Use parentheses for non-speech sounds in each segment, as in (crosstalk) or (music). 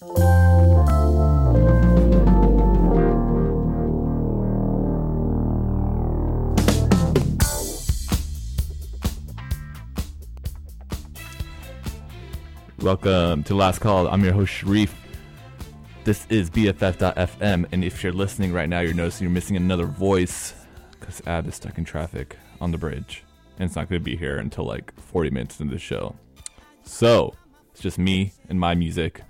Welcome to Last Call. I'm your host, Sharif. This is BFF.FM, and if you're listening right now, you're noticing you're missing another voice because Ab is stuck in traffic on the bridge, and it's not going to be here until like 40 minutes into the show. So, it's just me and my music.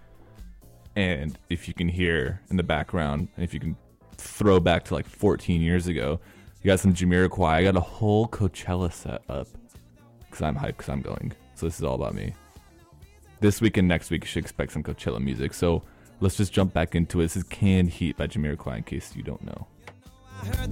And if you can hear in the background, and if you can throw back to like 14 years ago, you got some Jamiroquai. I got a whole Coachella set up because I'm hyped because I'm going. So, this is all about me this week and next week you should expect some Coachella music. So let's just jump back into it. This is Canned Heat by Jamiroquai in case you don't know. I heard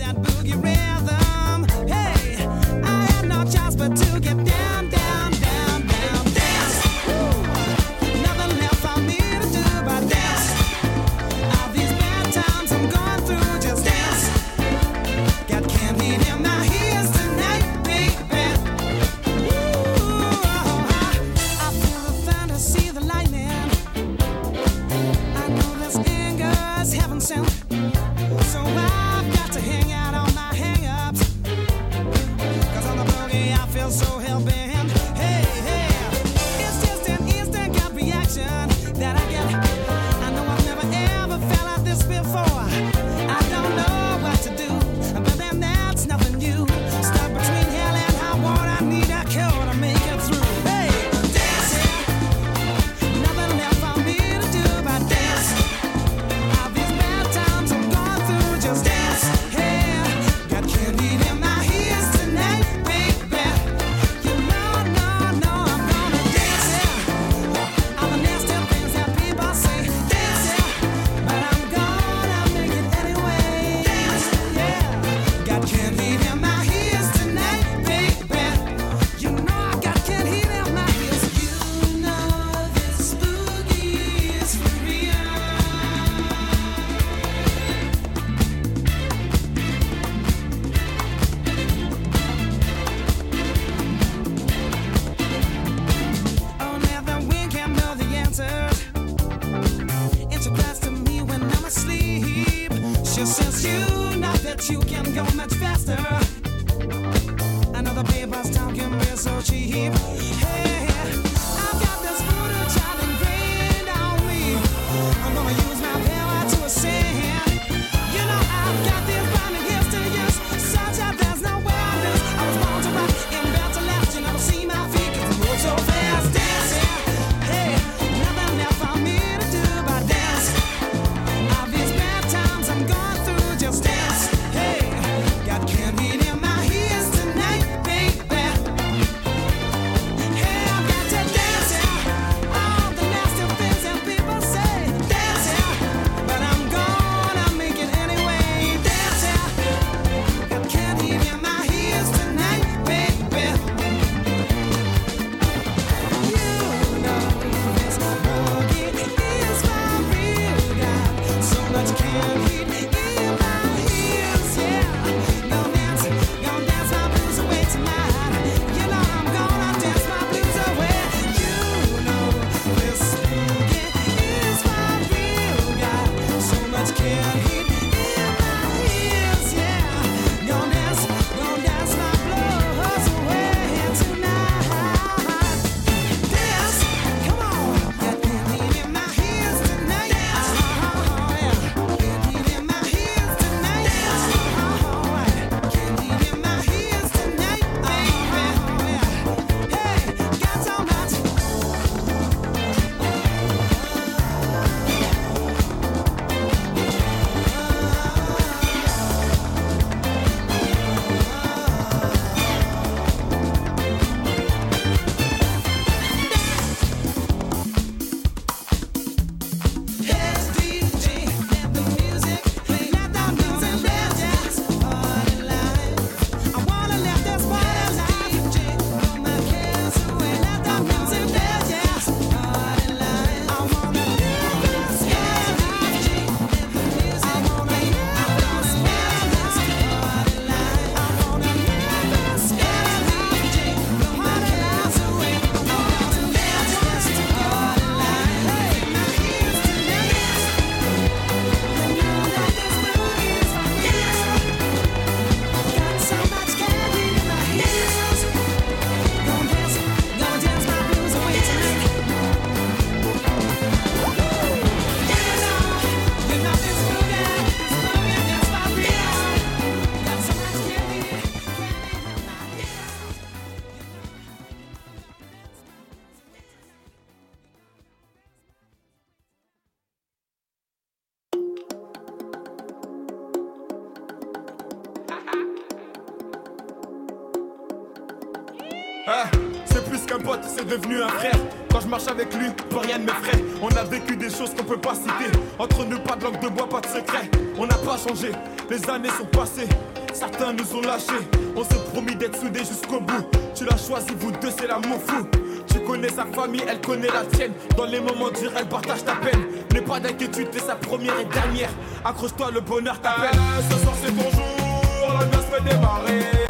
les années sont passées. Certains nous ont lâchés. On s'est promis d'être soudés jusqu'au bout. Tu l'as choisi, vous deux, c'est l'amour fou. Tu connais sa famille, elle connaît la tienne. Dans les moments durs, elle partage ta peine. N'aie pas d'inquiétude, t'es sa première et dernière. Accroche-toi, le bonheur t'appelle. Ah, ce soir, c'est ton jour. La se fait démarrer.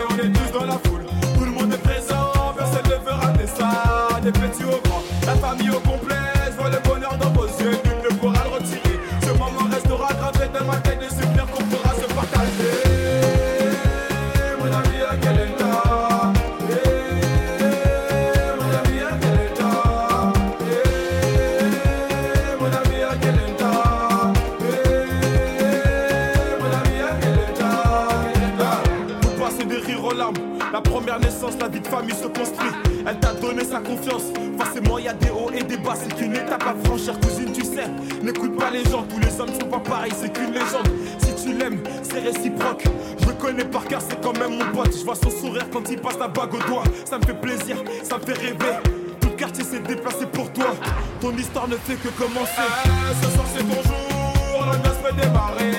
La vie de famille se construit. Elle t'a donné sa confiance. Forcément, y a des hauts et des bas. C'est qu'une étape à franchir, cousine, tu sais. N'écoute pas les gens, tous les hommes sont pas pareils. C'est qu'une légende. Si tu l'aimes, c'est réciproque. Je le connais par cœur, c'est quand même mon pote. Je vois son sourire quand il passe la bague au doigt. Ça me fait plaisir, ça me fait rêver. Tout le quartier s'est déplacé pour toi. Ton histoire ne fait que commencer. Ah, ce soir c'est ton jour, l'ambiance peut démarrer,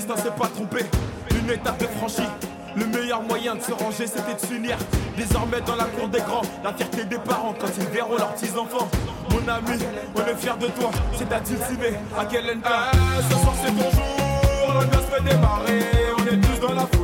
destin s'est pas trompé. Une étape est franchie. Le meilleur moyen de se ranger, c'était de s'unir. Désormais dans la cour des grands, la fierté des parents quand ils verront leurs petits-enfants. Mon ami, on est fiers de toi, c'est à Tilsiné, à quel Ah, ce soir c'est ton jour, l'ambiance peut démarrer, on est tous dans la foule,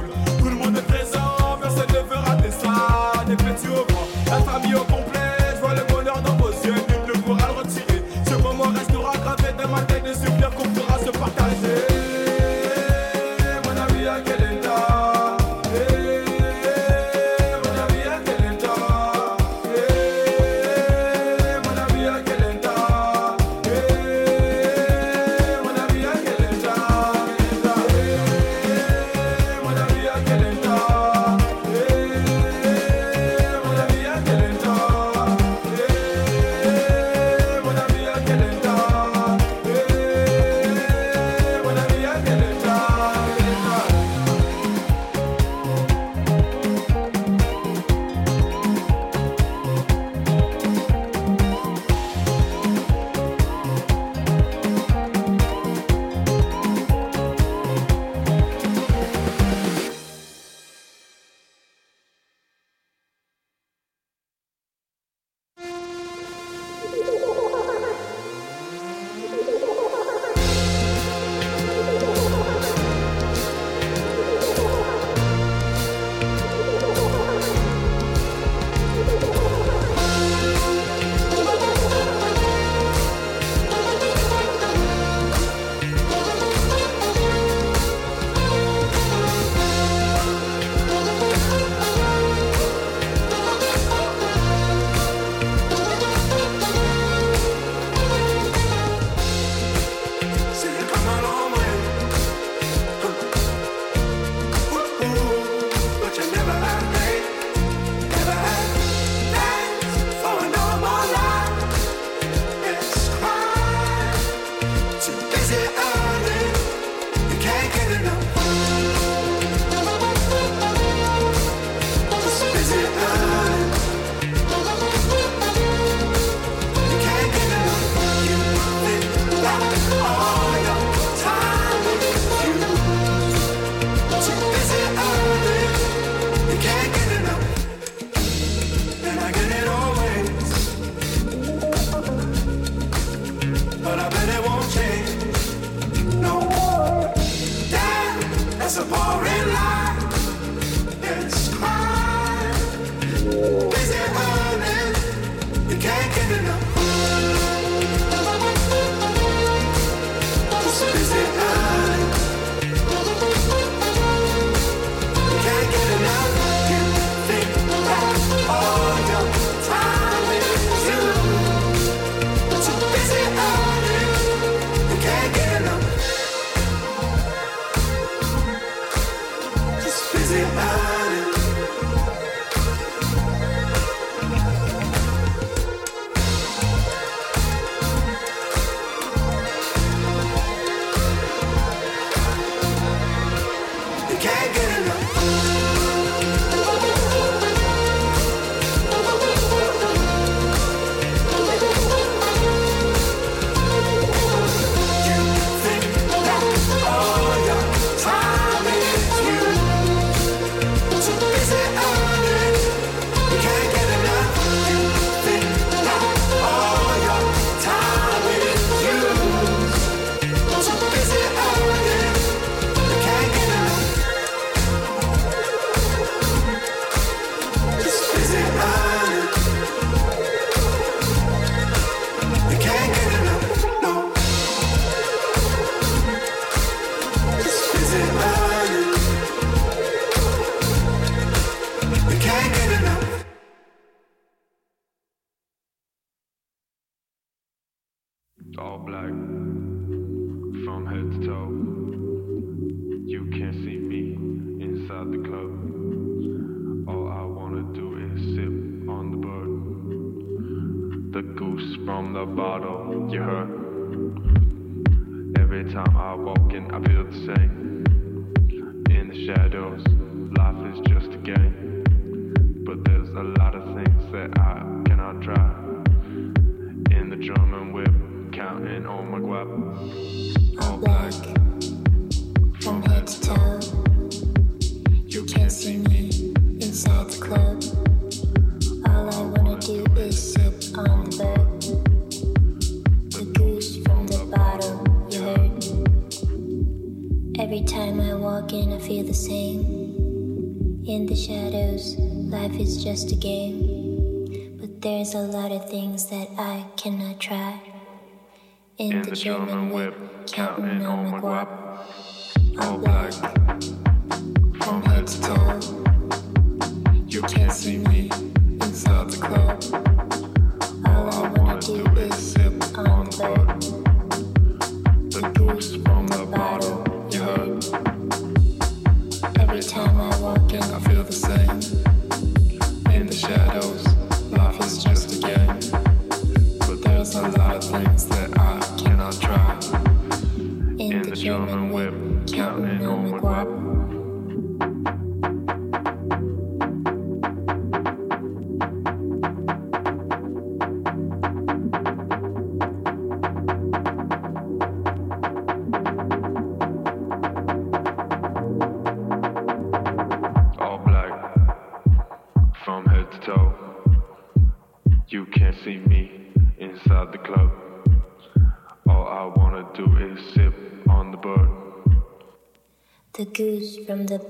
the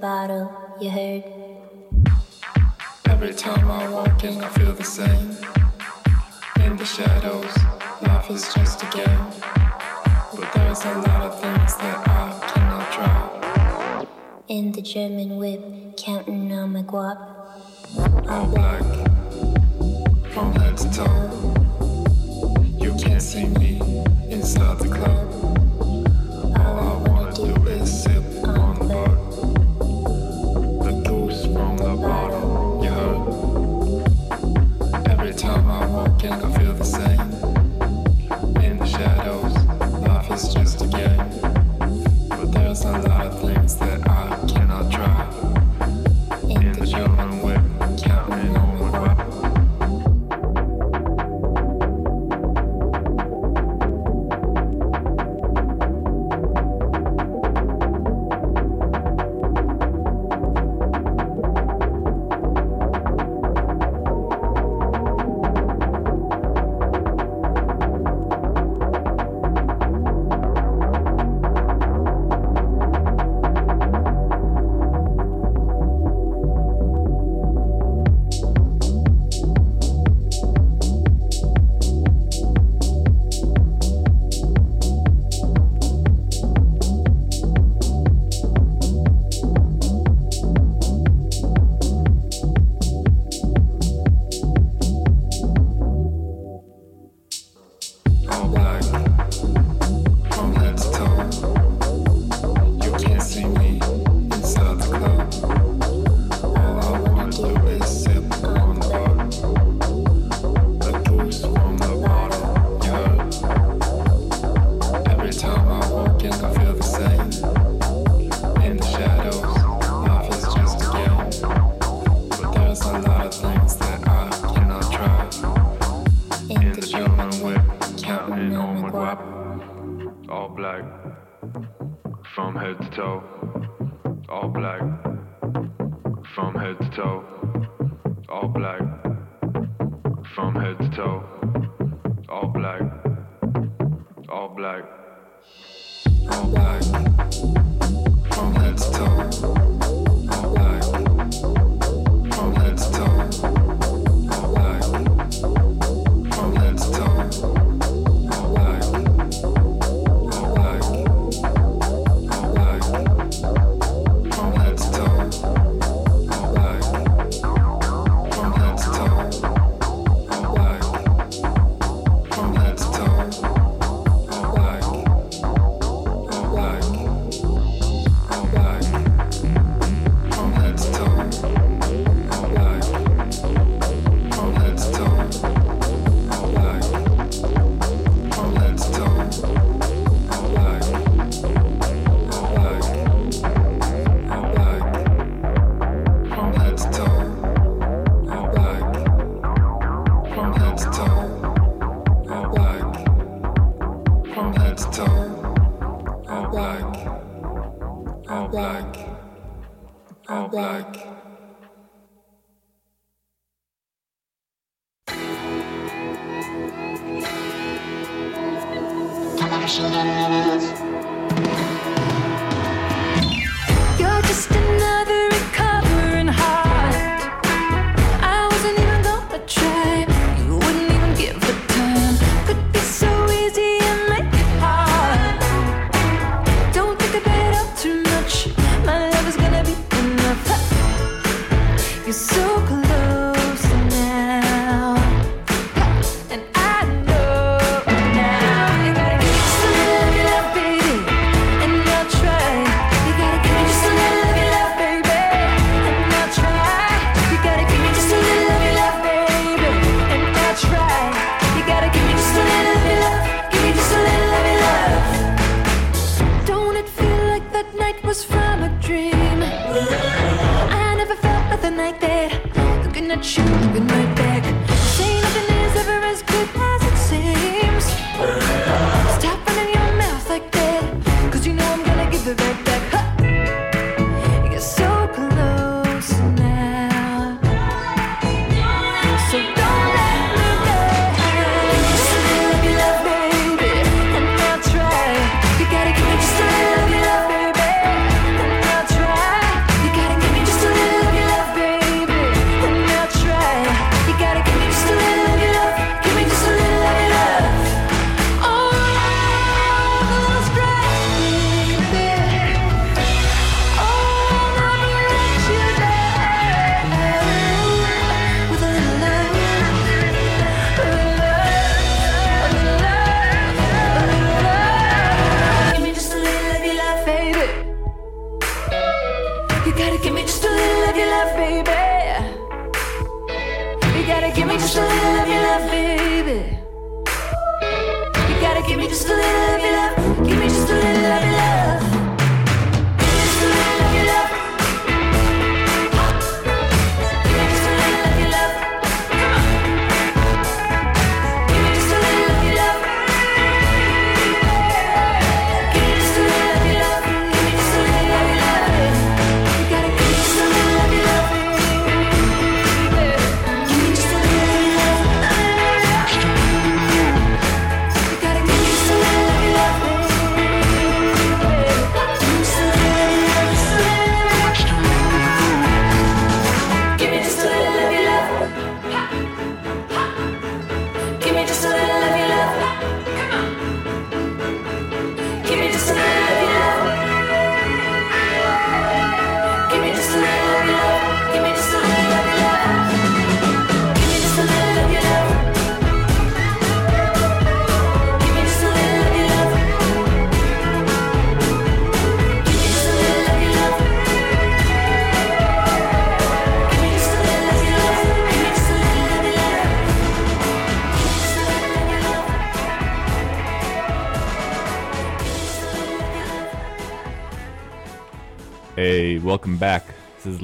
bottle, you heard? Every time I walk in, I feel the same. In the shadows, life is just a game. But there's a lot of things that I cannot try. In the German whip, counting on my guap. All black, from head to toe. You can't see me inside the club. I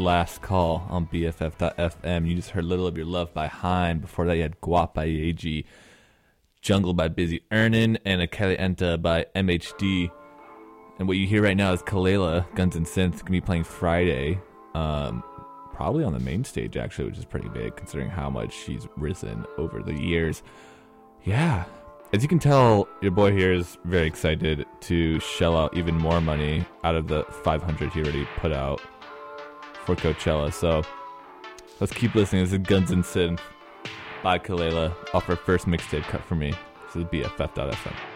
Last Call on BFF.FM. You just heard Little of Your Love by Haim. Before that, you had Guap by yaeji, Jungle by Busy Earning, and A Kele Nta by MHD. And what you hear right now is Kelela, Guns and Synth, going to be playing Friday, um, probably on the main stage, actually, which is pretty big considering how much she's risen over the years. Yeah. As you can tell, your boy here is very excited to shell out even more money out of the 500 he already put out for Coachella. So let's keep listening. This is Guns and Synth by Kelela off her first mixtape cut for me. This is BFF.fm.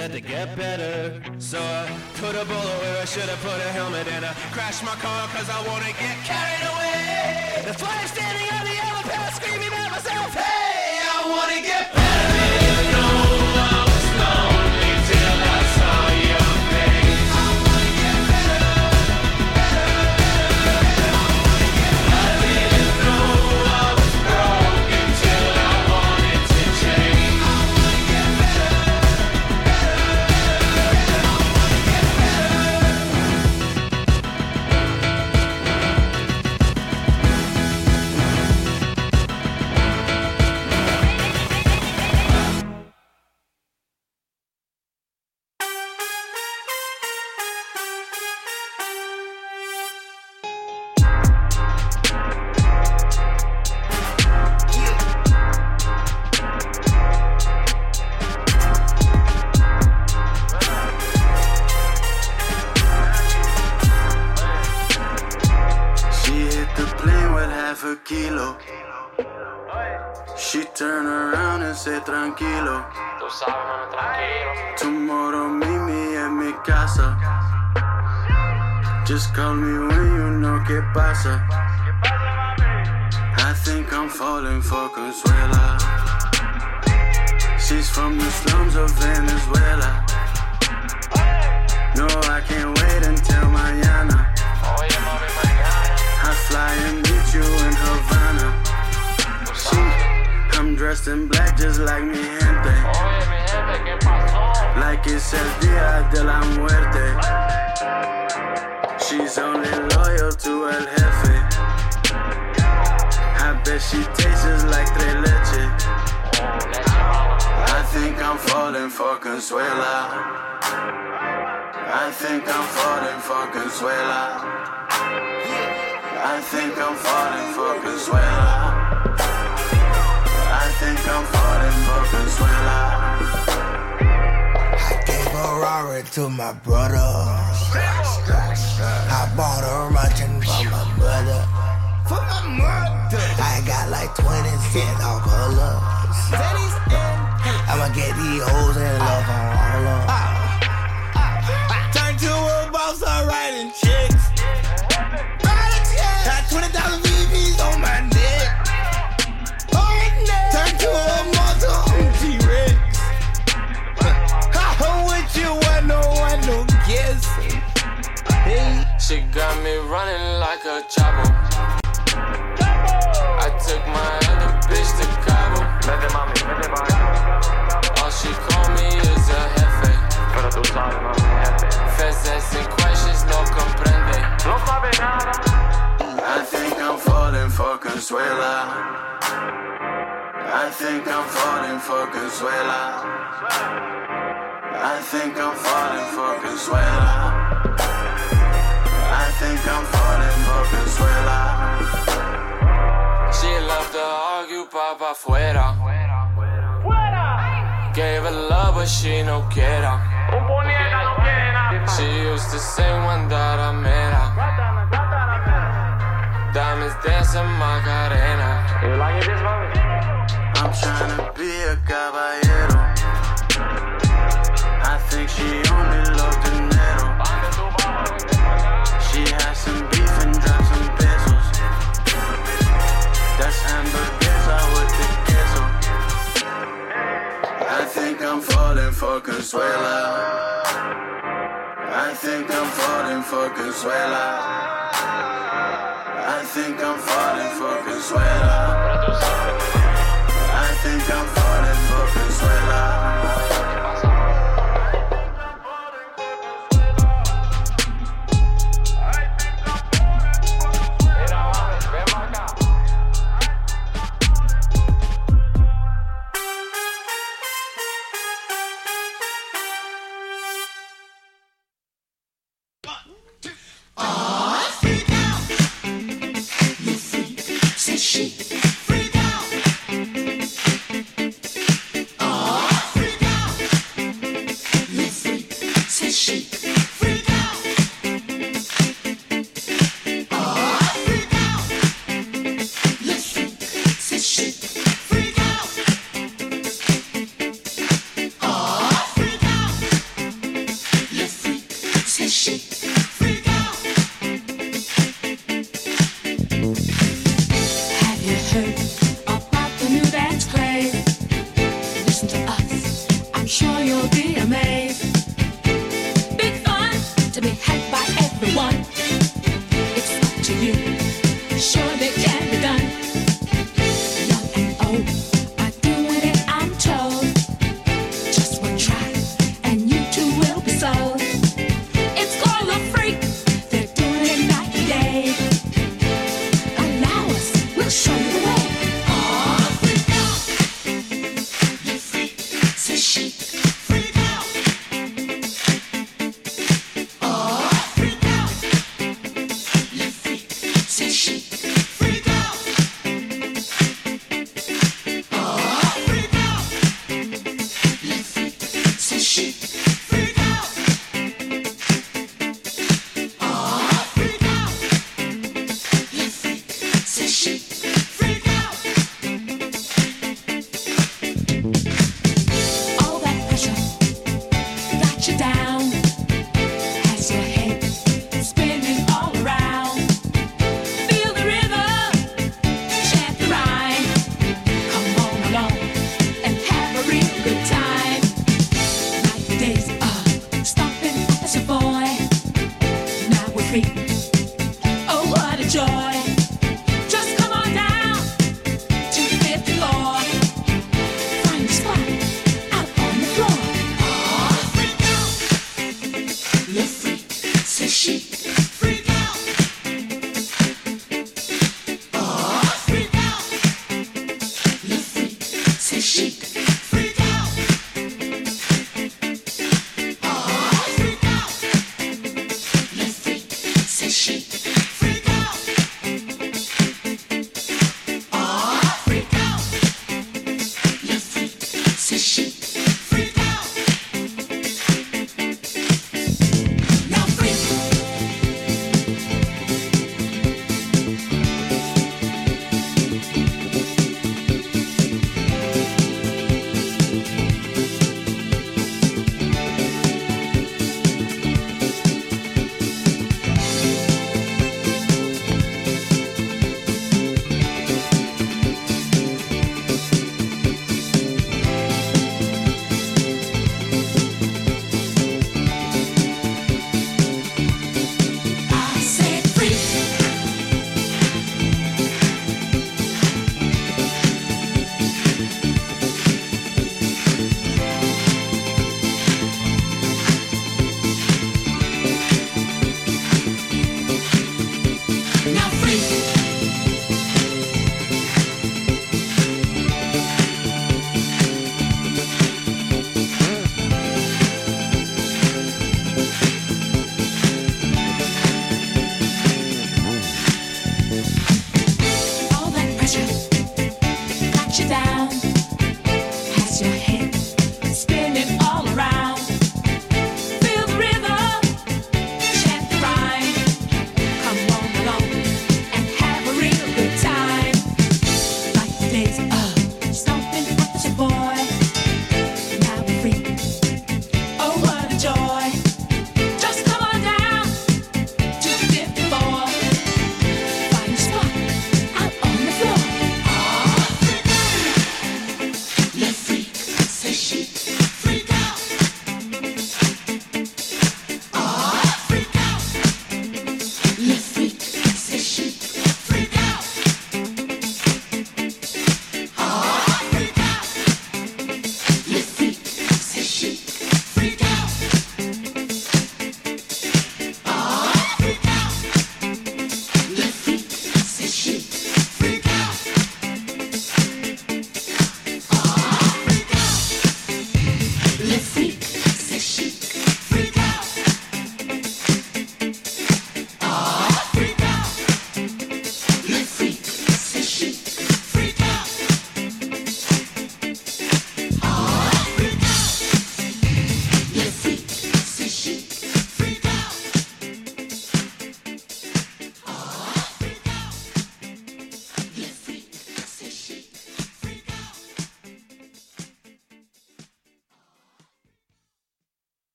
said to get better. X el día de la muerte. She's only loyal to el jefe. I bet she tastes like tres leche. I think I'm falling for Consuela. I think I'm falling for Consuela. I think I'm falling for Consuela. I think I'm falling for Consuela. Ferrari to my brother. I bought a mansion for my brother. For my mother. I got like 20 cent off her love. I'ma get these hoes in love on all of ah. Ah. Ah. Turn to a boss, I'm riding. Running like a chopper. I took my other bitch to Cabo. All she called me is a jefe. Feds asking questions, no comprende. I think I'm falling for Consuela. I think I'm falling for Consuela. I think I'm falling for Consuela. I think I'm falling for Consuela. She loved to argue, papa fuera. Gave her love, but she no quiera. She used to say mandara mera. Diamonds dancing Macarena. I'm trying to be a caballero. I think she only loved for Consuela. I think I'm falling for Consuela. I think I'm falling for Consuela. I think I'm falling for Consuela.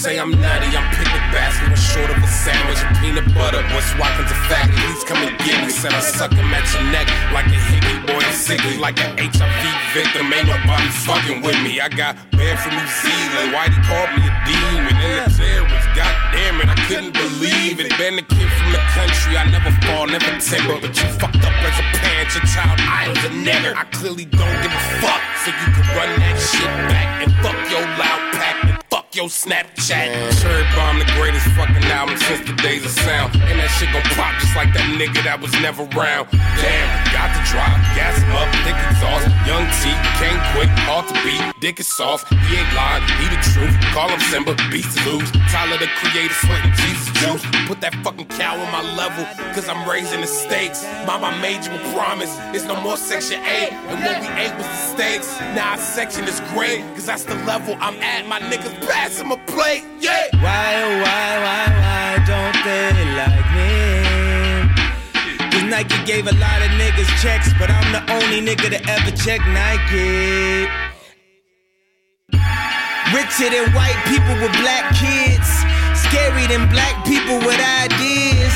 Say I'm nutty, I'm picnic basket with short of a sandwich and peanut butter. Boy, Watkins a fat? Please come and get me. Said I suck him at your neck like a hickey boy, I'm sickly like an HIV victim. Ain't nobody fucking with me. I got banned from New Zealand. Whitey called me a demon and the terrorist. God damn it, I couldn't believe it. Been a kid from the country, I never fall, never timber. But you fucked up as a parent, your child, I was a nigger. I clearly don't give a fuck, so you can run that shit back and fuck your loud fuck your Snapchat. Cherry Bomb, the greatest fucking album since the days of sound. And that shit gon' pop just like that nigga that was never around. Damn, got the drop, gas him up, thick exhaust. Young T, came quick, hard to beat, dick is soft. He ain't lying, he the truth. Call him Simba, beast to lose. Tyler the creator, sweating Jesus juice. Put that fucking cow on my level, cause I'm raising the stakes. Mama made you a promise, it's no more section 8. And what we ate was the steaks. Now our section is great, cause that's the level I'm at. My niggas pass him a plate, yeah. Why, oh, why, why, why don't they like me? Nike gave a lot of niggas checks, but I'm the only nigga to ever check Nike. Richer than white people with black kids, scary than black people with ideas.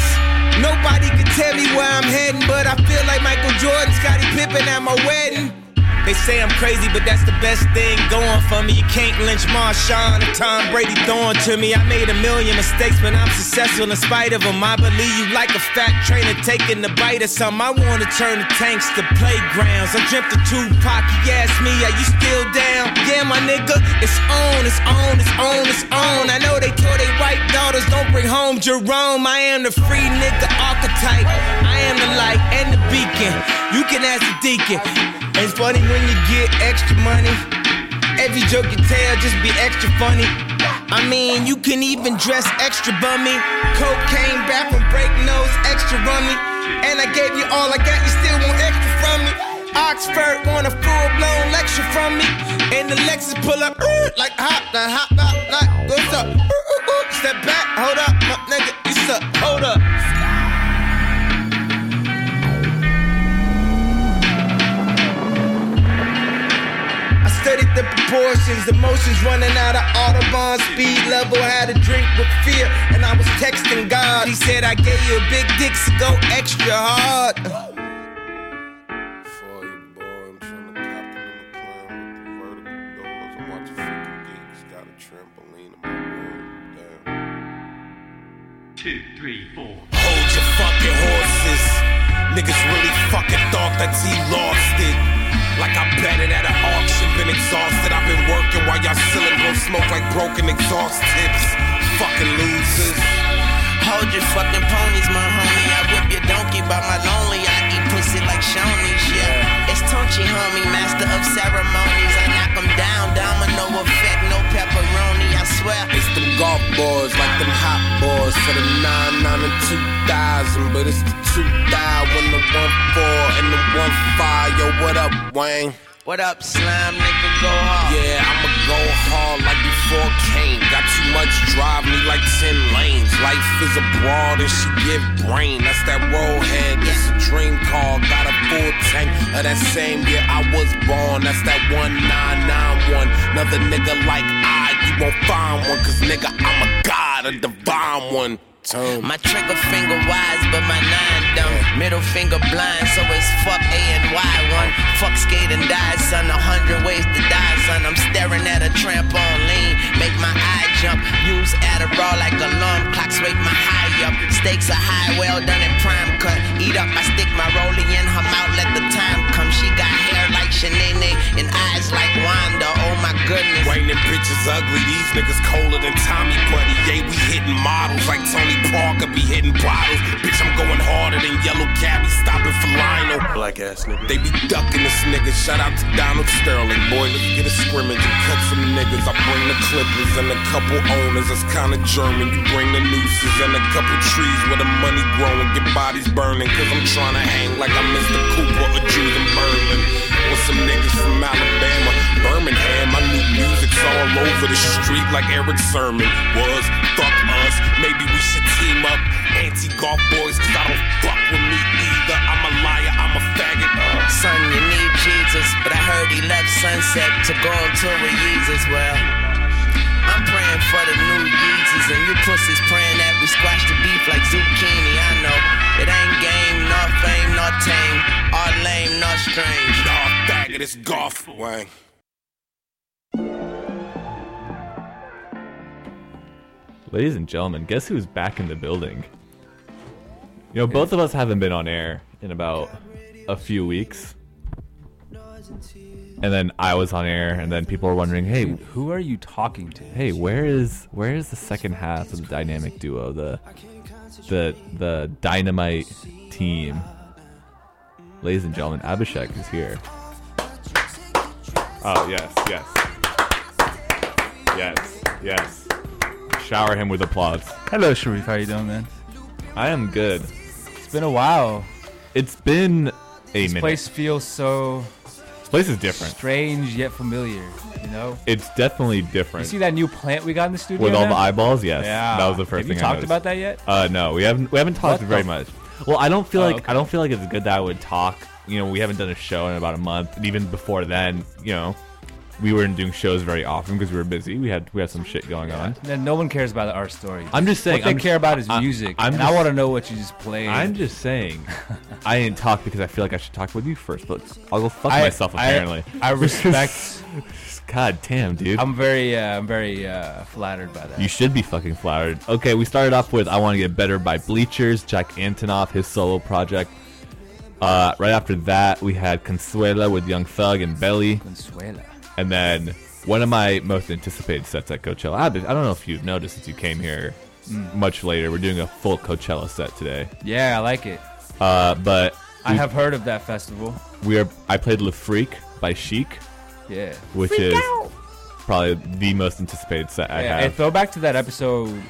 Nobody can tell me where I'm heading, but I feel like Michael Jordan, Scottie Pippen at my wedding. They say I'm crazy, but that's the best thing going for me. You can't lynch Marshawn and Tom Brady throwing to me. I made a million mistakes, but I'm successful in spite of them. I believe you like a fat trainer taking a bite of some. I wanna turn the tanks to playgrounds. I dreamt of Tupac. He asked me, Are you still down? Yeah, my nigga, it's on, it's on, it's on, it's on. I know they told they white daughters don't bring home Jerome. I am the free nigga archetype. I am the light and the beacon. You can ask the deacon. It's funny when you get extra money. Every joke you tell just be extra funny. I mean, you can even dress extra bummy. Cocaine back from break nose, extra rummy. And I gave you all I got, you still want extra from me. Oxford want a full blown lecture from me. And the Lexus pull up uh, like hop, the hop, hop, like what's up? Uh, uh, step back, hold up, my nigga, you suck, hold up. Studied the proportions, emotions running out of Autobahn speed level. Had a drink with fear, and I was texting God. He said, I gave you a big dick, so go extra hard. Two, three, four. Hold your fucking horses. Niggas really fucking thought that he lost it. Like I bet it at an auction, been exhausted. I've been working while y'all ceiling blow smoke like broken exhaust tips. Fucking losers. Hold your fucking ponies, my homie. I whip your donkey by my lonely. I eat pussy like Shoney's, yeah. It's Tunchi, homie, master of ceremonies. I knock 'em down, domino effect, no pepperoni, I swear. It's them golf boys, like them hot boys for the 9, 9 and 2000. But it's the 2000 when the 1 4 and the 1 5. Yo, what up, Wayne? What up, slime nigga? Go hard. Yeah, I'ma go hard like before Kane. Got too much drive, need like 10 lanes. Life is a broad and she give brain. That's that roll head, it's a dream car. Got a full tank of that same year I was born. That's that 1991. Another nigga like I, you won't find one. Cause nigga, I'm a god, a divine one. Turn. My trigger finger wise, but my nine dumb. Middle finger blind, so it's fuck A and Y one. Fuck skate and die, son. A hundred ways to die, son. I'm staring at a trampoline, make my eye jump. Use Adderall like alarm clocks, wake my high up. Stakes are high, well done in prime cut. Eat up, I stick my rollie in her mouth, let the time come. She got hair like Shanae and eyes like Wanda. Oh my goodness. Rain them bitches ugly, these niggas colder than Tommy Buddy. Yeah, we hitting models like Tony Parker be hitting bottles. Bitch, I'm going harder than Yellow Cabby stopping for Lionel. Black ass nigga. They be ducking this nigga. Shout out to Donald Sterling. Boy, let's get a scrimmage and cut some niggas. I bring the clippers and a couple owners. That's kinda German. You bring the nooses and a couple trees where the money growing. Get bodies burning. Cause I'm trying to hang like I'm Mr. Cooper or Jude in Berlin. Or some niggas from Alabama, Birmingham. I knew music's all over the street like Erick Sermon was. Fuck us. Maybe we should team up. Anti golf boys, cause I don't fuck with me either. I'm a liar, I'm a faggot. Uh, Son, you need Jesus, but I heard he left Sunset to go on tour with Jesus. Well, I'm praying for the new Yeezys, and you pussies praying that we squash the beef like zucchini. I know it ain't game, nor fame, nor tame, or lame, nor strange. Nah, faggot, it's golf. Wang. Ladies and gentlemen, guess who's back in the building? You know, both of us haven't been on air in about a few weeks. And then I was on air, and then people were wondering, "Hey, who are you talking to?" Hey, where is where is the second half of the dynamic duo, the the the dynamite team?" Ladies and gentlemen, Abhishek is here. Oh yes, yes, yes, yes. Shower him with applause. Hello, Sharif. How you doing, man? I am good. It's been a while. It's been a minute. This minute. place feels so This place is different. strange yet familiar. You know. It's definitely different. You see that new plant we got in the studio? With all man? the eyeballs, yes. Yeah. That was the first Have you thing I talked noticed. about that yet? Uh, no, we haven't. We haven't talked What very much. Well, I don't feel Oh, like okay. I don't feel like it's good that I would talk. You know, we haven't done a show in about a month, and even before then, you know, we weren't doing shows very often because we were busy. We had we had some shit going on. Then no one cares about our story. I'm just saying. What they I'm- care about is I- music. I'm and I just- want to know what you just played. I'm just saying. (laughs) I didn't talk because I feel like I should talk with you first, but I'll go fuck I- myself I- apparently. I (laughs) respect- (laughs) God damn, dude. I'm very, uh, I'm very uh, flattered by that. You should be fucking flattered. Okay, we started off with I Want to Get Better by Bleachers, Jack Antonoff, his solo project. Uh, right after that, we had Consuela with Young Thug and Belly. Consuela. And then one of my most anticipated sets at Coachella. I I don't know if you've noticed since you came here Mm. much later. We're doing a full Coachella set today. Yeah, I like it. Uh, but I we- have heard of that festival. we are. I played Le Freak by Chic, Yeah. which Freak is out! probably the most anticipated set I yeah, have. and throwback to that episode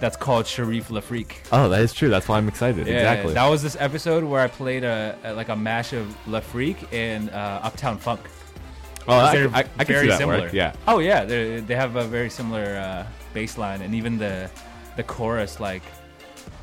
that's called Sharif La Freak. oh, that is true. That's why I'm excited. Yeah, exactly. That was this episode where I played a, a like a mash of La Freak and uh, Uptown Funk. Oh, I- They're I- I can see very that similar. work, yeah. Oh yeah, they they have a very similar uh, bass line and even the the chorus like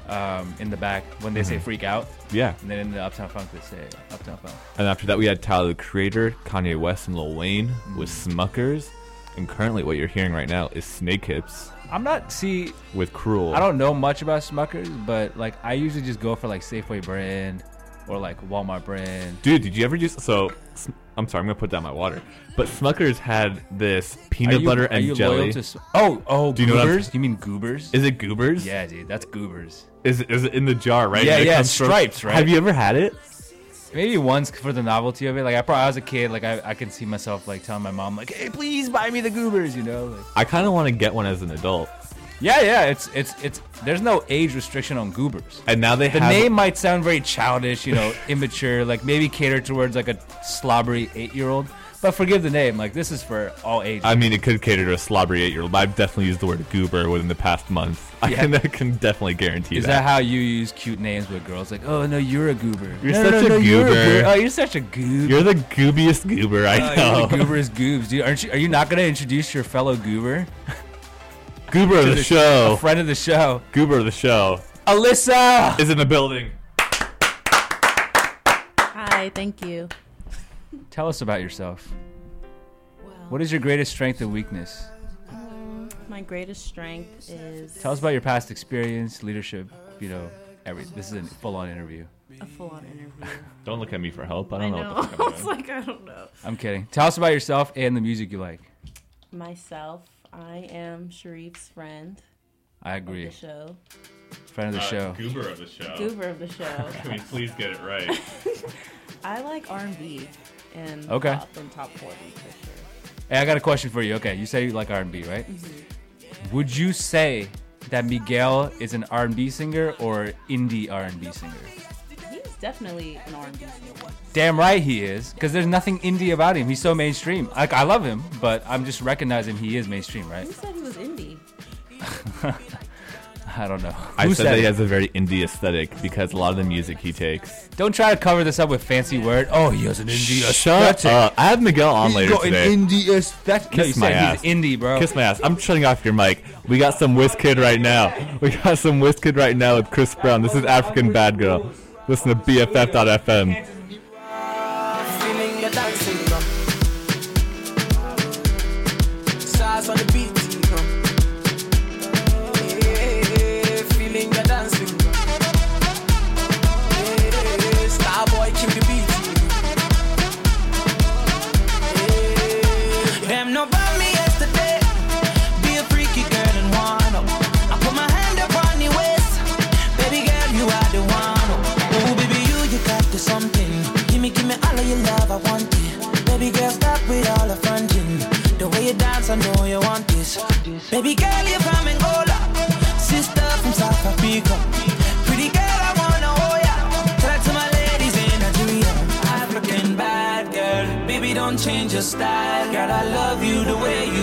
um, in the back when they say Mhm. "freak out." Yeah. And then in the Uptown Funk they say "Uptown Funk." And after that, we had Tyler the Creator, Kanye West, and Lil Wayne with Mm. Smuckers. And currently, what you're hearing right now is Snakehips I'm not see. with Cruel. I don't know much about Smuckers, but like I usually just go for like Safeway brand or like Walmart brand. Dude, did you ever use so? I'm sorry, I'm gonna put down my water. But Smuckers had this peanut you- butter and jelly. to oh, oh, Do you know what I'm- You mean Goobers? Is it Goobers? Yeah, dude, that's Goobers. Is it, is it in the jar, right? Yeah, it yeah, comes from- stripes, right? Have you ever had it? Maybe once for the novelty of it. Like I probably I was a kid, like I, I can see myself like telling my mom like, "Hey, please buy me the Goobers," you know? Like, I kind of want to get one as an adult. Yeah, yeah. It's it's it's. There's no age restriction on Goobers. And now they the have name might sound very childish, you know, (laughs) immature, like maybe catered towards like a slobbery eight year old. But forgive the name, like this is for all ages. I mean, it could cater to a slobbery eight-year-old. I've definitely used the word goober within the past month. (laughs) I, Yeah. can, I can definitely guarantee Is that how you use cute names with girls? Like, oh no, you're a goober. You're no, such no, a no, You're goober. goo- oh, you're such a goob. You're the goobiest goober I know. you're the gooberest goobs, dude. Aren't you? Are you not gonna introduce your fellow goober? (laughs) Goober of the the- show. a friend of the show. Goober of the show. Alyssa is in the building. Hi, thank you. Tell us about yourself. What is your greatest strength and weakness? My greatest strength is Tell us about your past experience, leadership. You know, every. This is a full-on interview. a full-on interview. (laughs) Don't look at me for help. I I don't know. know. what the fuck (laughs) I I'm was like, I don't know. I'm kidding. Tell us about yourself and the music you like. Myself, I am Sharif's friend. I of agree. the show. Friend of the Uh, show. Goober of the show. Goober of the (laughs) show. Can we please get it right? (laughs) I like R&B and Okay. pop and top 40 for sure. Hey, I got a question for you. Okay, you say you like R&B, right? Mm-hmm. Would you say that Miguel is an R&B singer or indie R&B singer? He's definitely an R&B singer. Damn right he is, because there's nothing indie about him. He's so mainstream. Like I love him, but I'm just recognizing he is mainstream, right? Who said he was indie? (laughs) I don't know. I Who said that he has a very indie aesthetic because a lot of the music he takes. Don't try to cover this up with fancy word. Oh, he has an indie Shut aesthetic. up. I have Miguel on He's later got today. an indie aesthetic. No, Kiss my ass. he's indie, bro. Kiss my ass. I'm shutting off your mic. We got some Wizkid right now. We got some Wizkid right now with Chris Brown. This is African Bad Girl. Listen to BFF.fm. Baby girl, you're from Angola. Sister from South Africa. Pretty girl, I wanna hold ya. Tell to my ladies in Nigeria. African bad girl. Baby, don't change your style. Girl, I love you the way you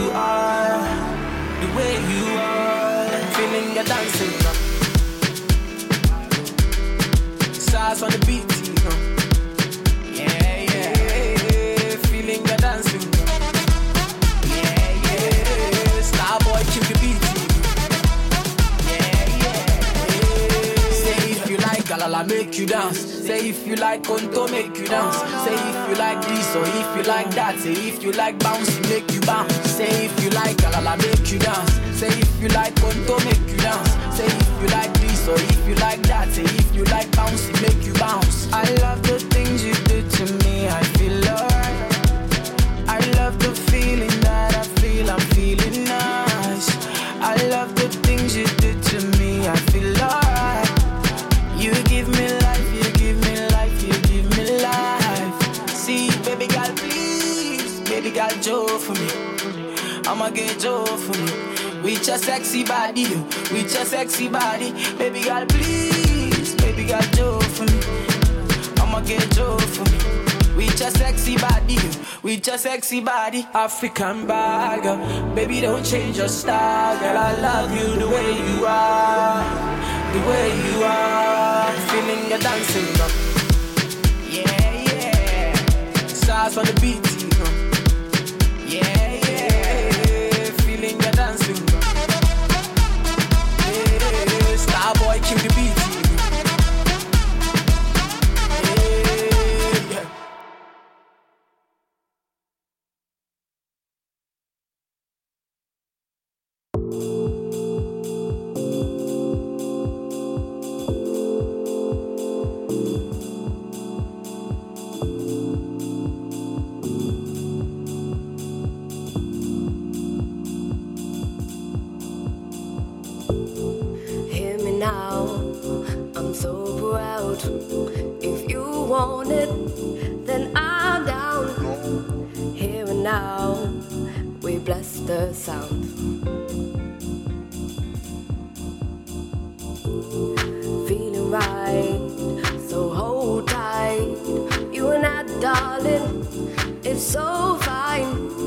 make you dance. Say if you like conto, make you dance. Say if you like this or if you like that. Say if you like bouncy, make you bounce. Say if you like galala, make you dance. Say if you like conto, make you dance. Say if you like this or if you like that. Say if you like bouncy, make you bounce. I love the things you do to me. I I'ma get Joe for me. With your sexy body, you. with your sexy body, baby girl, please, baby girl, Joe for me. I'ma get Joe for me. With your sexy body, you. with your sexy body, African girl. Baby, don't change your style, girl. I love you the way you are, the way you are. Feeling your dancing, girl. Yeah, yeah. Stars on the beat, yeah dancing. Yeah. Starboy, kill the beat. Hear me now, I'm so proud. If you want it, then I'm down. Here and now, we bless the sound. Feeling right, so hold tight. You and I, darling, it's so fine.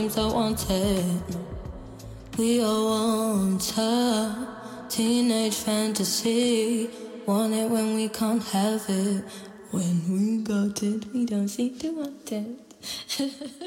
seems I wanted. We all want teenage fantasy. Want it when we can't have it. When we got it, we don't seem to want it. (laughs)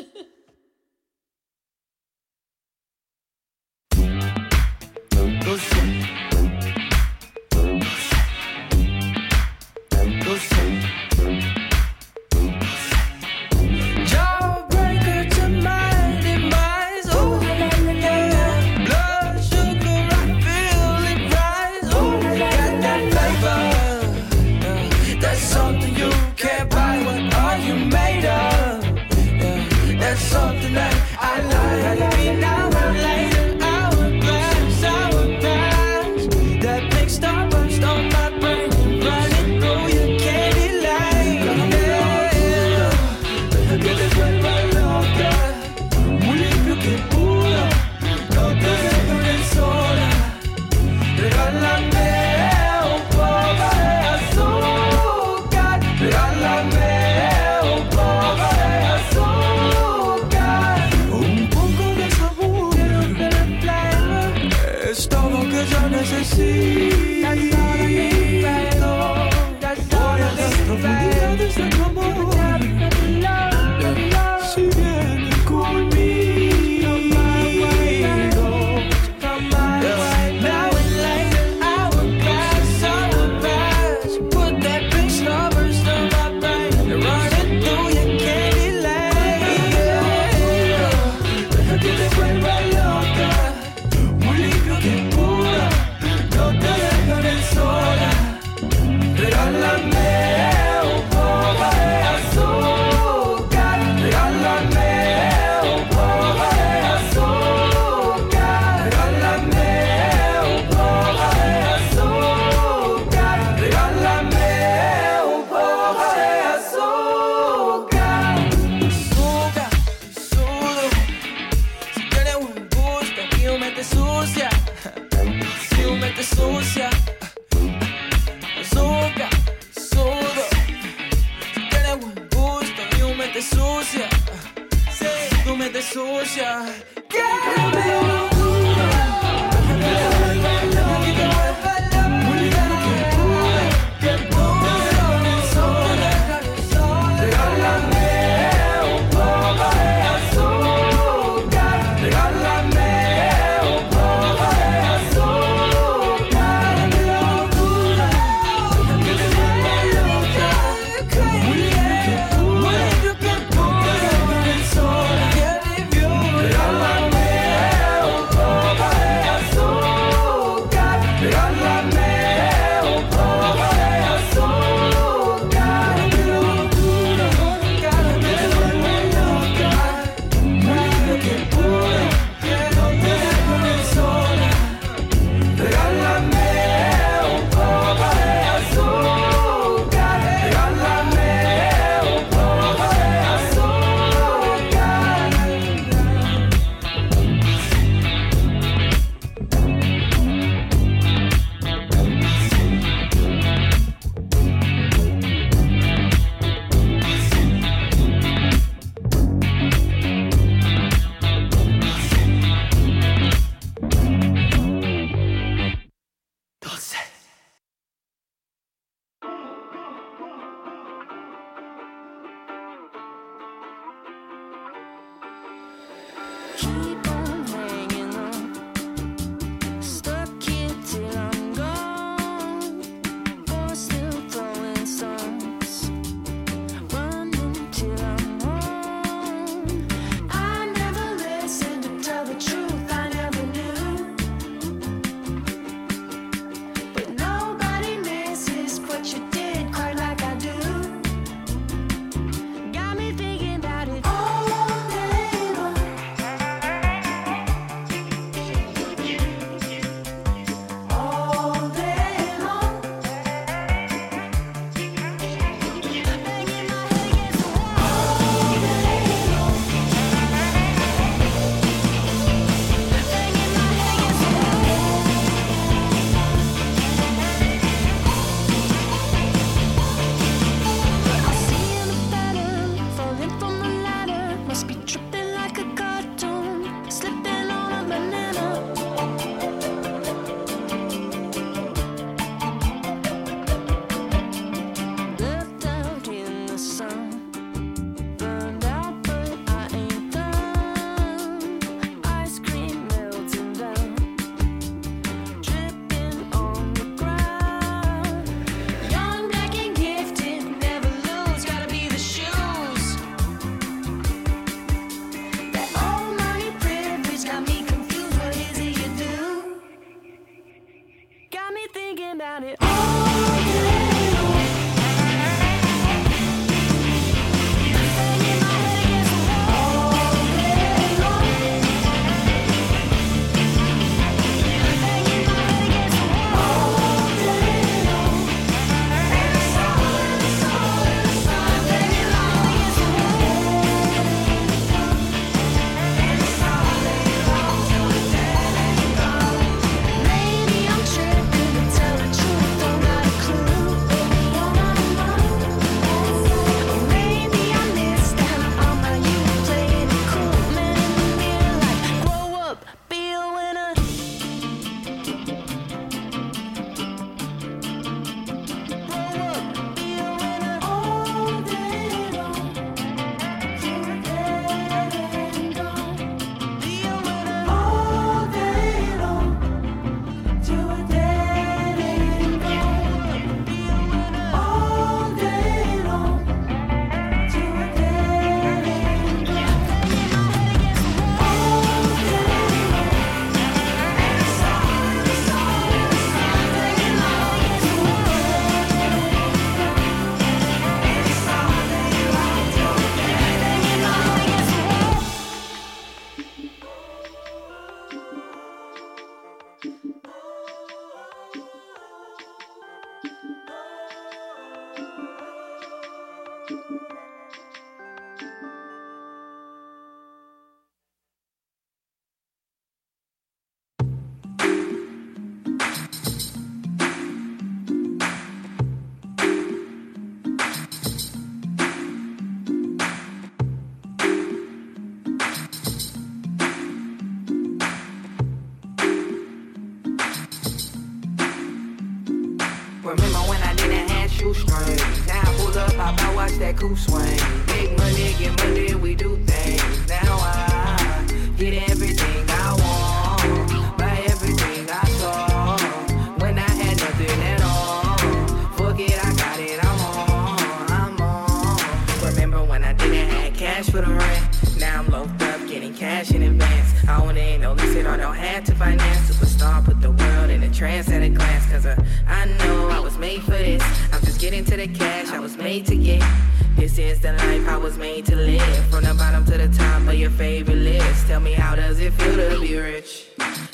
This is the life I was made to live. From the bottom to the top of your favorite list. Tell me how does it feel to be rich?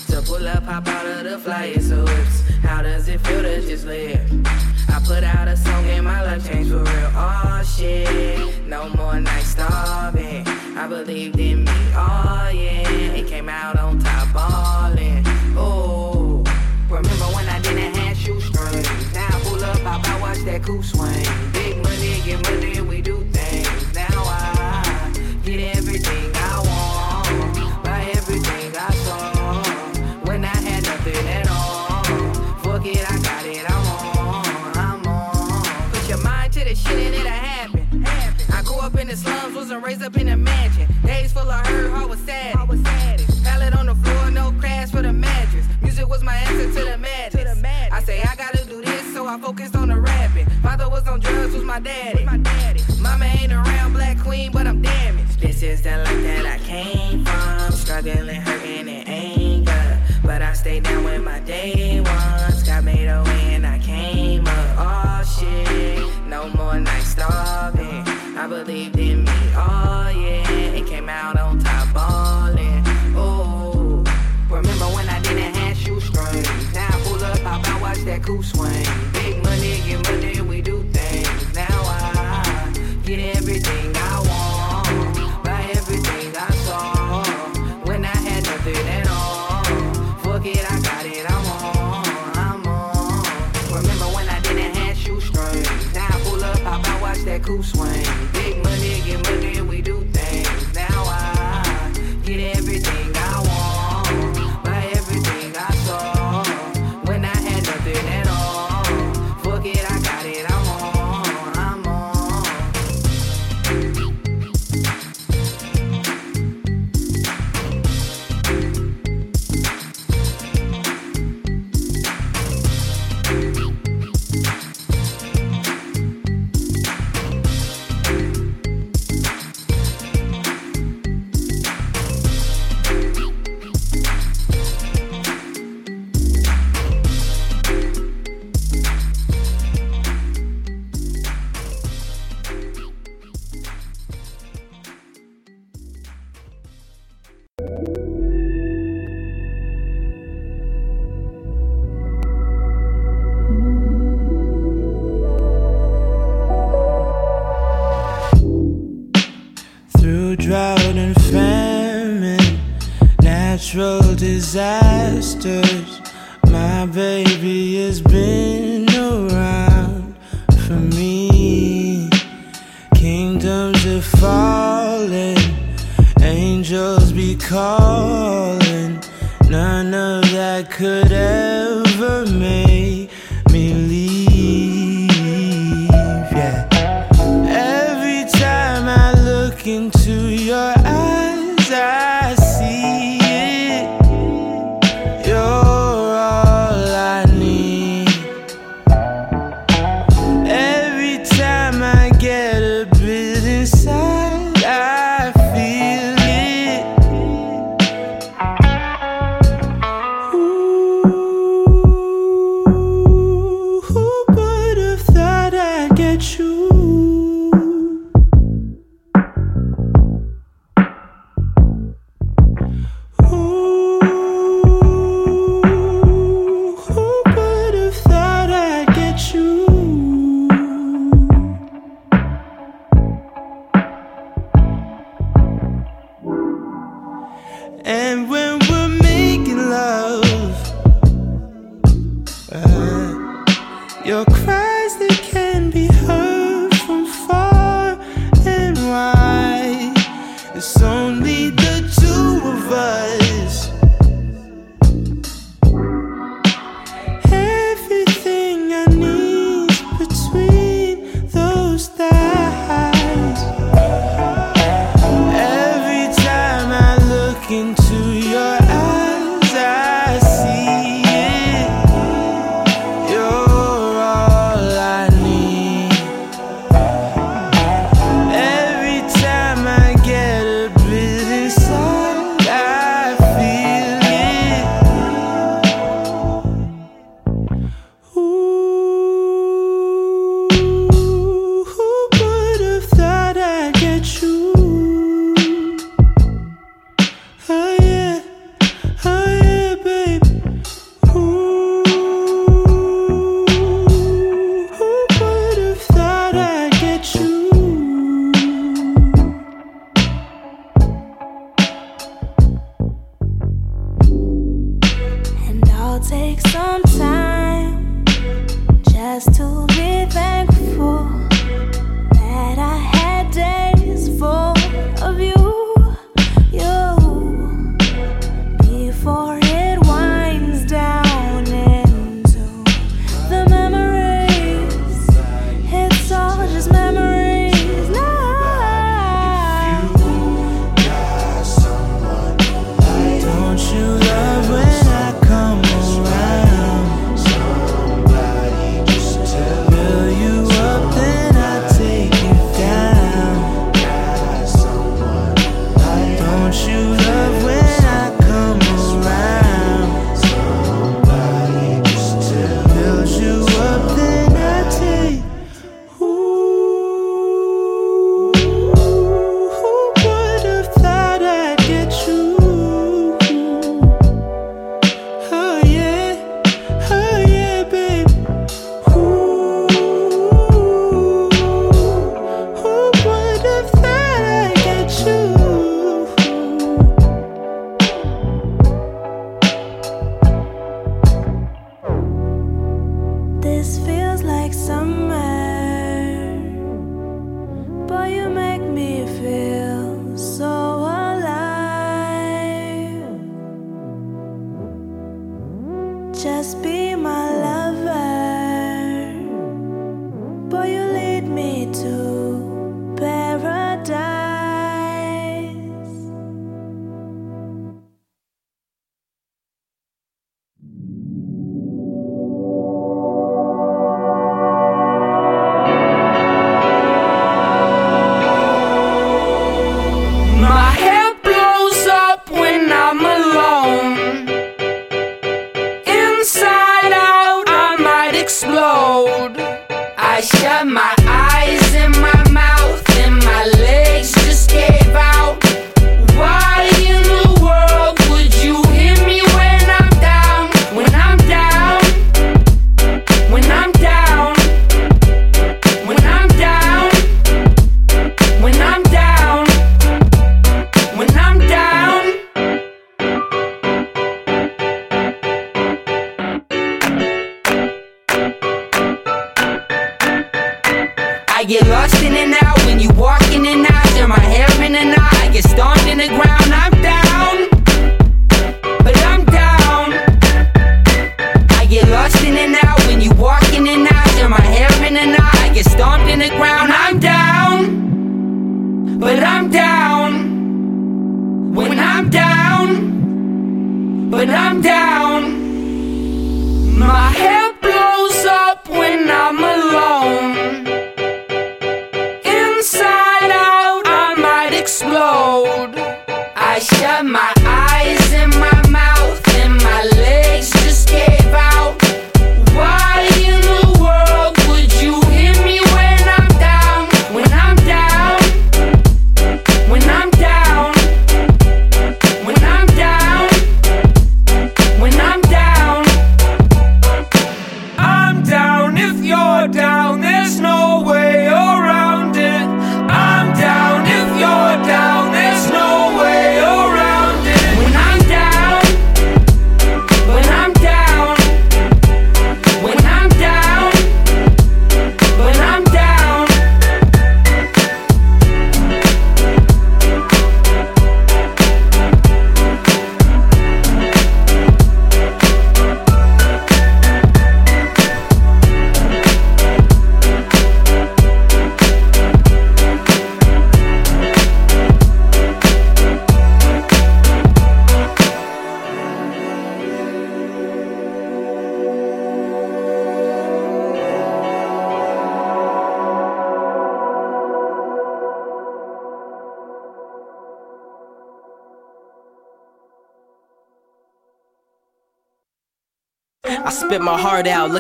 To pull up, hop out of the flyest hoops. How does it feel to just live? I put out a song and my life changed for real. Oh shit, no more nights starving. I believed in me, oh yeah. It came out on top. Oh, watch that coupe swing. Big money, get money, we do things. Now I get everything I want, buy everything I saw. When I had nothing at all, fuck it, I got it, I'm on, I'm on. Put your mind to the shit and it'll happen. I grew up in the slums, wasn't raised up in a mansion. Days full of hurt, heart was sad. Pallet on the floor, no crash for the mattress. Music was my answer to the madness. I say I gotta do this, so I focused on drugs, was my daddy. Mama ain't around, black queen, but I'm damaged. This is the life that I came from, struggling, hurting, and anger. But I stayed down with my day ones, got made away and I came up. Oh shit, no more nights starving. I believed in me, oh yeah. It came out on top ballin'. Oh, remember when I didn't have shoestrings? Now I pull up, out, watch that coupe swing. Swing.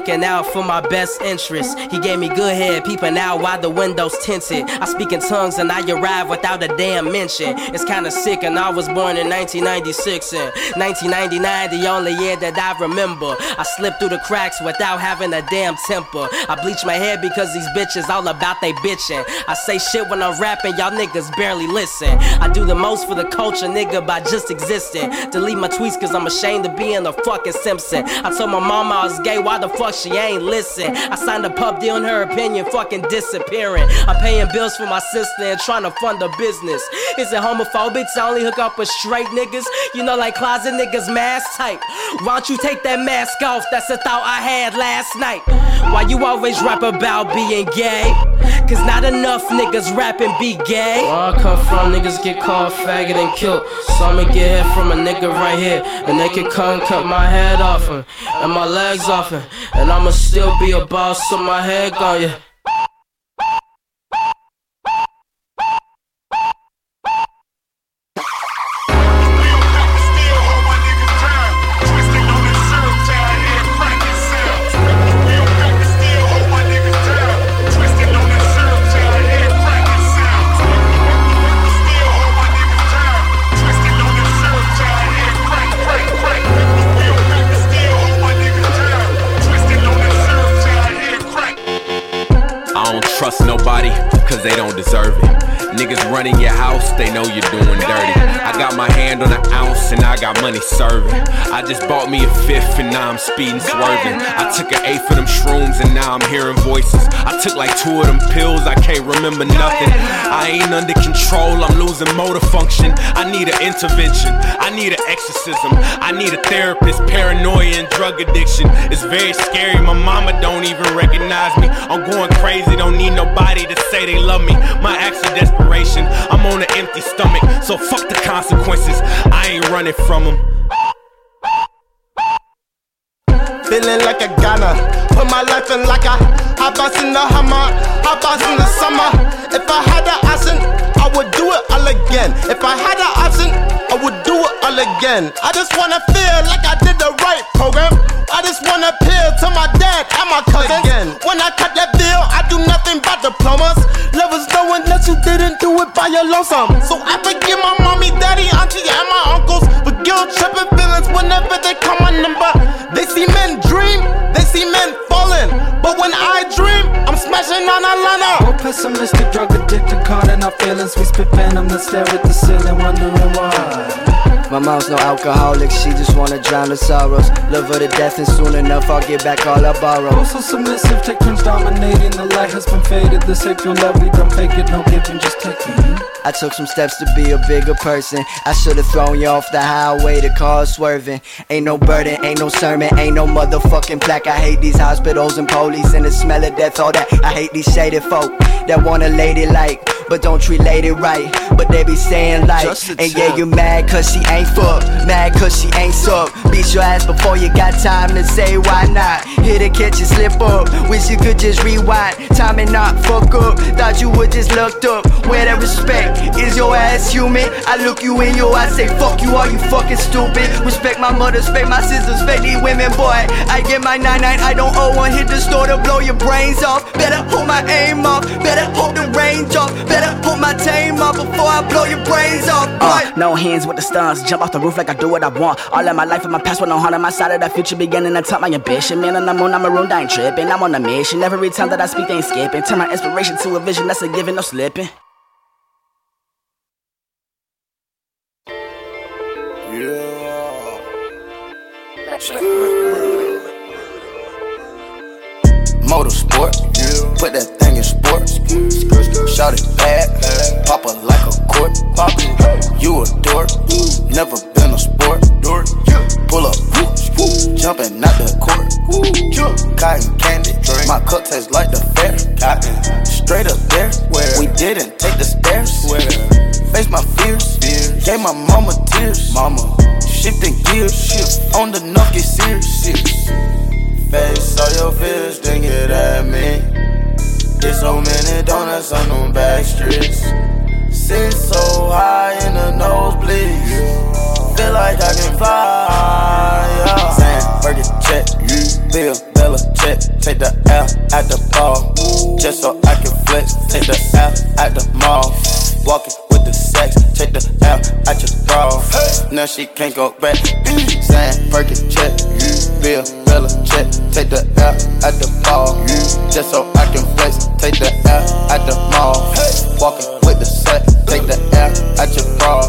looking out for my best interest. He gave me good head, peeping out while the windows tinted. I speak in tongues and I arrive without a damn mention. It's kinda sick, and I was born in 1996 and 1999, the only year that I remember. I slipped through the cracks without having a damn temper. I bleach my hair because these bitches all about they bitching. I say shit when I'm rapping, y'all niggas barely listen. I do the most for the culture, nigga, by just existing. Delete my tweets cause I'm ashamed of being a fucking Simpson. I told my mama I was gay, why the fuck she ain't listen? I signed a pub deal in her opinion, fucking disappearing. I'm paying bills for my sister and trying to fund a business. Is it homophobic to only hook up with straight niggas? You know, like closet niggas mask type. Why don't you take that mask off? That's the thought I had last night. Why you always rap about being gay? Cause not enough niggas rapping be gay. Where I come from, niggas get called faggot and killed. So I'ma get hit from a nigga right here. And they can come cut my head off him and my legs off him. And I'ma still be a boss, so my head on you. Nobody, cause they don't deserve it. Niggas running your house, they know you're doing dirty. I got my hand on an ounce and I got money serving. I just bought me a fifth and now I'm speeding, swerving. I took an eighth of them shrooms and now I'm hearing voices. I took like two of them pills, I can't remember nothing. I ain't under control, I'm losing motor function. I need an intervention, I need an exorcism. I need a therapist, paranoia and drug addiction. It's very scary, my mama don't even recognize me. I'm going crazy, don't need nobody to say they love me. My desperation, I'm on an empty stomach, so fuck the consequences. I ain't running from them. Feeling like a Ghana. Put my life in like a hot box in the Hummer, box in the summer. If I had an option, I would do it all again. If I had an option, I would do it all again. I just wanna feel like I did the right program. I just wanna appeal to my dad and my cousins. When I cut that bill, I do nothing but diplomas. Lovers knowing that you didn't do it by your lonesome. So I forgive my mommy, daddy, auntie, and my uncles for guilt tripping feelings whenever they call my number. They see men dream, they see men falling. But when I dream, I'm smashing on a liner. More pessimistic, drug addicted, caught in our feelings. We spit venom, then stare at the ceiling, wondering why. My mom's no alcoholic, she just wanna drown her sorrows. Love her to death, and soon enough I'll get back all I borrow. Also submissive, take turns dominating. The light has been faded. This April love, we don't fake it, no giving, just taking. I took some steps to be a bigger person. I should've thrown you off the highway, the car swerving. Ain't no burden, ain't no sermon, ain't no motherfucking plaque. I hate these hospitals and police and the smell of death, all that. I hate these shaded folk that want a lady like, but don't treat lady right. But they be saying like, and yeah, you mad cause she ain't fuck, mad cause she ain't suck. Beat your ass before you got time to say why not. Hit a catch you slip up, wish you could just rewind. Time and not fuck up, thought you would just looked up. Where that respect? Is your ass human? I look you in your eyes, say fuck you, are you fucking stupid? Respect my mother, respect my sisters, respect these women, boy. I get my 99, I don't owe one. Hit the store to blow your brains off. Better hold my aim off, better hold the range off, better hold my tame off before I blow your brains off, boy. Uh, no hands with the stunts, jump off the roof like I do what I want. All of my life and my past with no heart on my side of the future, beginning to top my ambition. Man, on the moon, I'm marooned, I ain't tripping. I'm on a mission. Every time that I speak, they ain't skipping. Turn my inspiration to a vision, that's a given, no slipping. Motorsport, put that thing in sport. Shout it bad, pop it like a court. You a dork, never been a sport. Pull up, jumping out the court. Cotton candy, my cup tastes like the fair. Straight up there, we didn't take the stairs. Face my fears, gave my mama tears. Mama, shifting gears, shift on the knock get serious. Face all your fears, then get at me. Get so many donuts on them back streets. Sit so high in the nosebleeds. Feel like I can fly. Yeah. Saying, Fergie check, Bill Bella check. Take the L at the ball. Just so I can flex. Take the L at the mall. Walking sex. Take the L at your bra. Now she can't go back. Saying, Fergie check, Bill Bella check. Take the L at the ball. Just so I can flex. Take the L at the mall. Walking with the set. Take the L at your bra.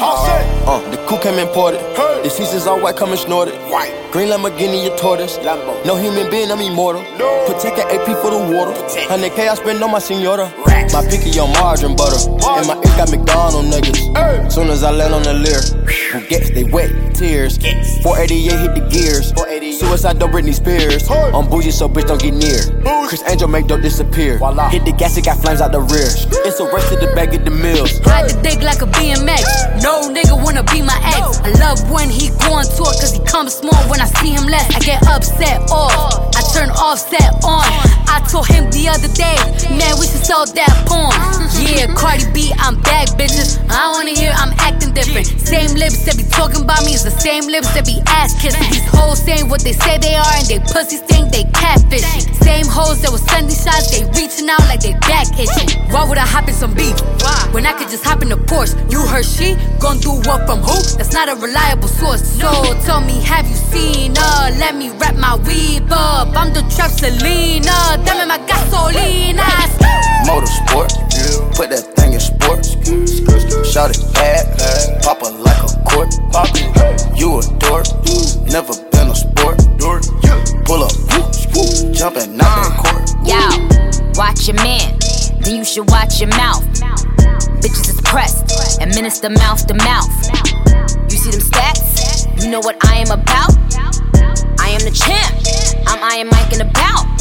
All set. Uh, the coup came imported. The seasons all white, coming snorted. White. Green Lamborghini, your tortoise. Lambo. No human being, I'm immortal. Protect an AP for the water. 100K I spend on my senora. My picky on margarine butter. And my ink got McDonald niggas. Soon as I land on the Lear, who gets they wet tears. 488 hit the gears. Suicide don't Britney Spears. I'm bougie, so bitch don't get near. Criss Angel make dope disappear. Hit the gas, it got flames out the rear. It's a race to the back of the mills. Ride the dick like a BMX. No nigga wanna be my ex. I love when he go on tour cause he comes small. When I see him less, I get upset off. I turn offset on. I told him the other day, man, we should sell that porn. Yeah, Cardi B, I'm back, bitches. I wanna hear I'm acting different. Same lips that be talking about me is the same lips that be ass kissing. These hoes saying what they say they are and they pussies think they catfishing. Same hoes that was sending shots, they reaching out like they back itching. Why would I hop in some beef? When I could just hop in the Porsche. You heard she gon' do what from who? That's not a reliable source. So tell me, have you seen her? Let me wrap my weave up. I'm the trap Selena. Dame my gasolina. Motorsport, put that sports. Shout it bad, pop it like a court. You a dork, never been a sport. Pull up, jumping out that court. Yo, watch your man, then you should watch your mouth. Bitches is pressed, administer mouth to mouth. You see them stats? You know what I am about? I am the champ. I'm Iron Mike and about.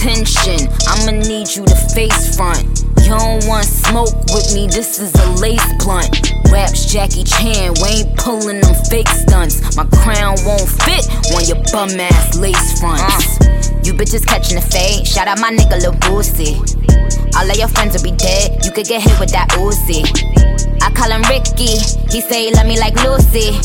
Attention, I'ma need you to face front. You don't want smoke with me, this is a lace blunt. Raps Jackie Chan, we ain't pulling them fake stunts. My crown won't fit on your bum ass lace fronts. Uh. You bitches catching the fade, shout out my nigga Lil Boosie. All of your friends will be dead, you could get hit with that Uzi. I call him Ricky, he say he love me like Lucy.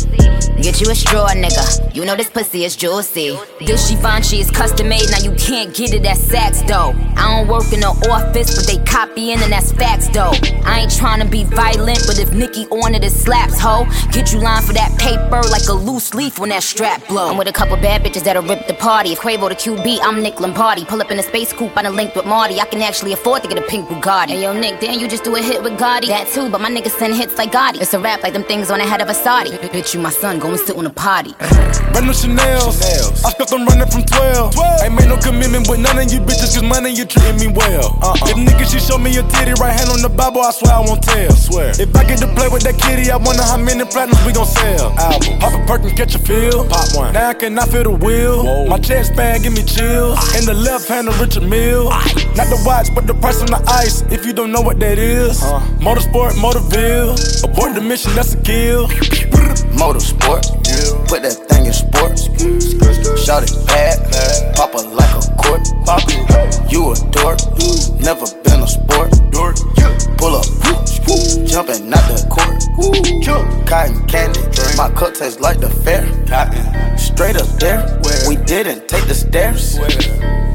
Get you a straw, nigga. You know this pussy is juicy. This Givenchy is custom made, now you can't get it at Saks though. I don't work in the office, but they copying and that's facts though. I ain't trying to be violent, but if Nicki on it, it slaps, ho. Get you lined for that paper like a loose leaf when that strap blow. I'm with a couple bad bitches that'll rip the party. If Quavo the QB, I'm Nick Lombardi. Pull up in a space coupe, I done linked with Marty. I can actually afford to get a pink Bugatti. Hey yo, Nick, then you just do a hit with Gotti. That too, but my niggas send hits like Gotti. It's a rap like them things on the head of a Saudi. Bitch, you my son, go and sit on a potty. Brand new Chanel's. I stuck them running from 12. 12. Ain't made no commitment with none of you bitches, cause money you treating me well. Uh-uh. If niggas she show me your titty, right hand on the Bible, I swear I won't tell. Swear. If I get to play with that kitty, I wonder how many platinums we gon' sell. Album. Pop a Perkins, catch a feel. Pop one. Now I cannot feel the wheel. My chest band give me In the left hand of Richard Mille. Not the watch, but the price on the ice. If you don't know what that is. Uh. Motorsport, Motorville. Abort the mission, that's a kill. Motorsport, put that thing in sports. Shout it bad, pop it like a court. You a dork, never been a sport. Pull up, jumping out the court. Cotton candy, my cup tastes like the fair. Straight up there, we didn't take the stairs.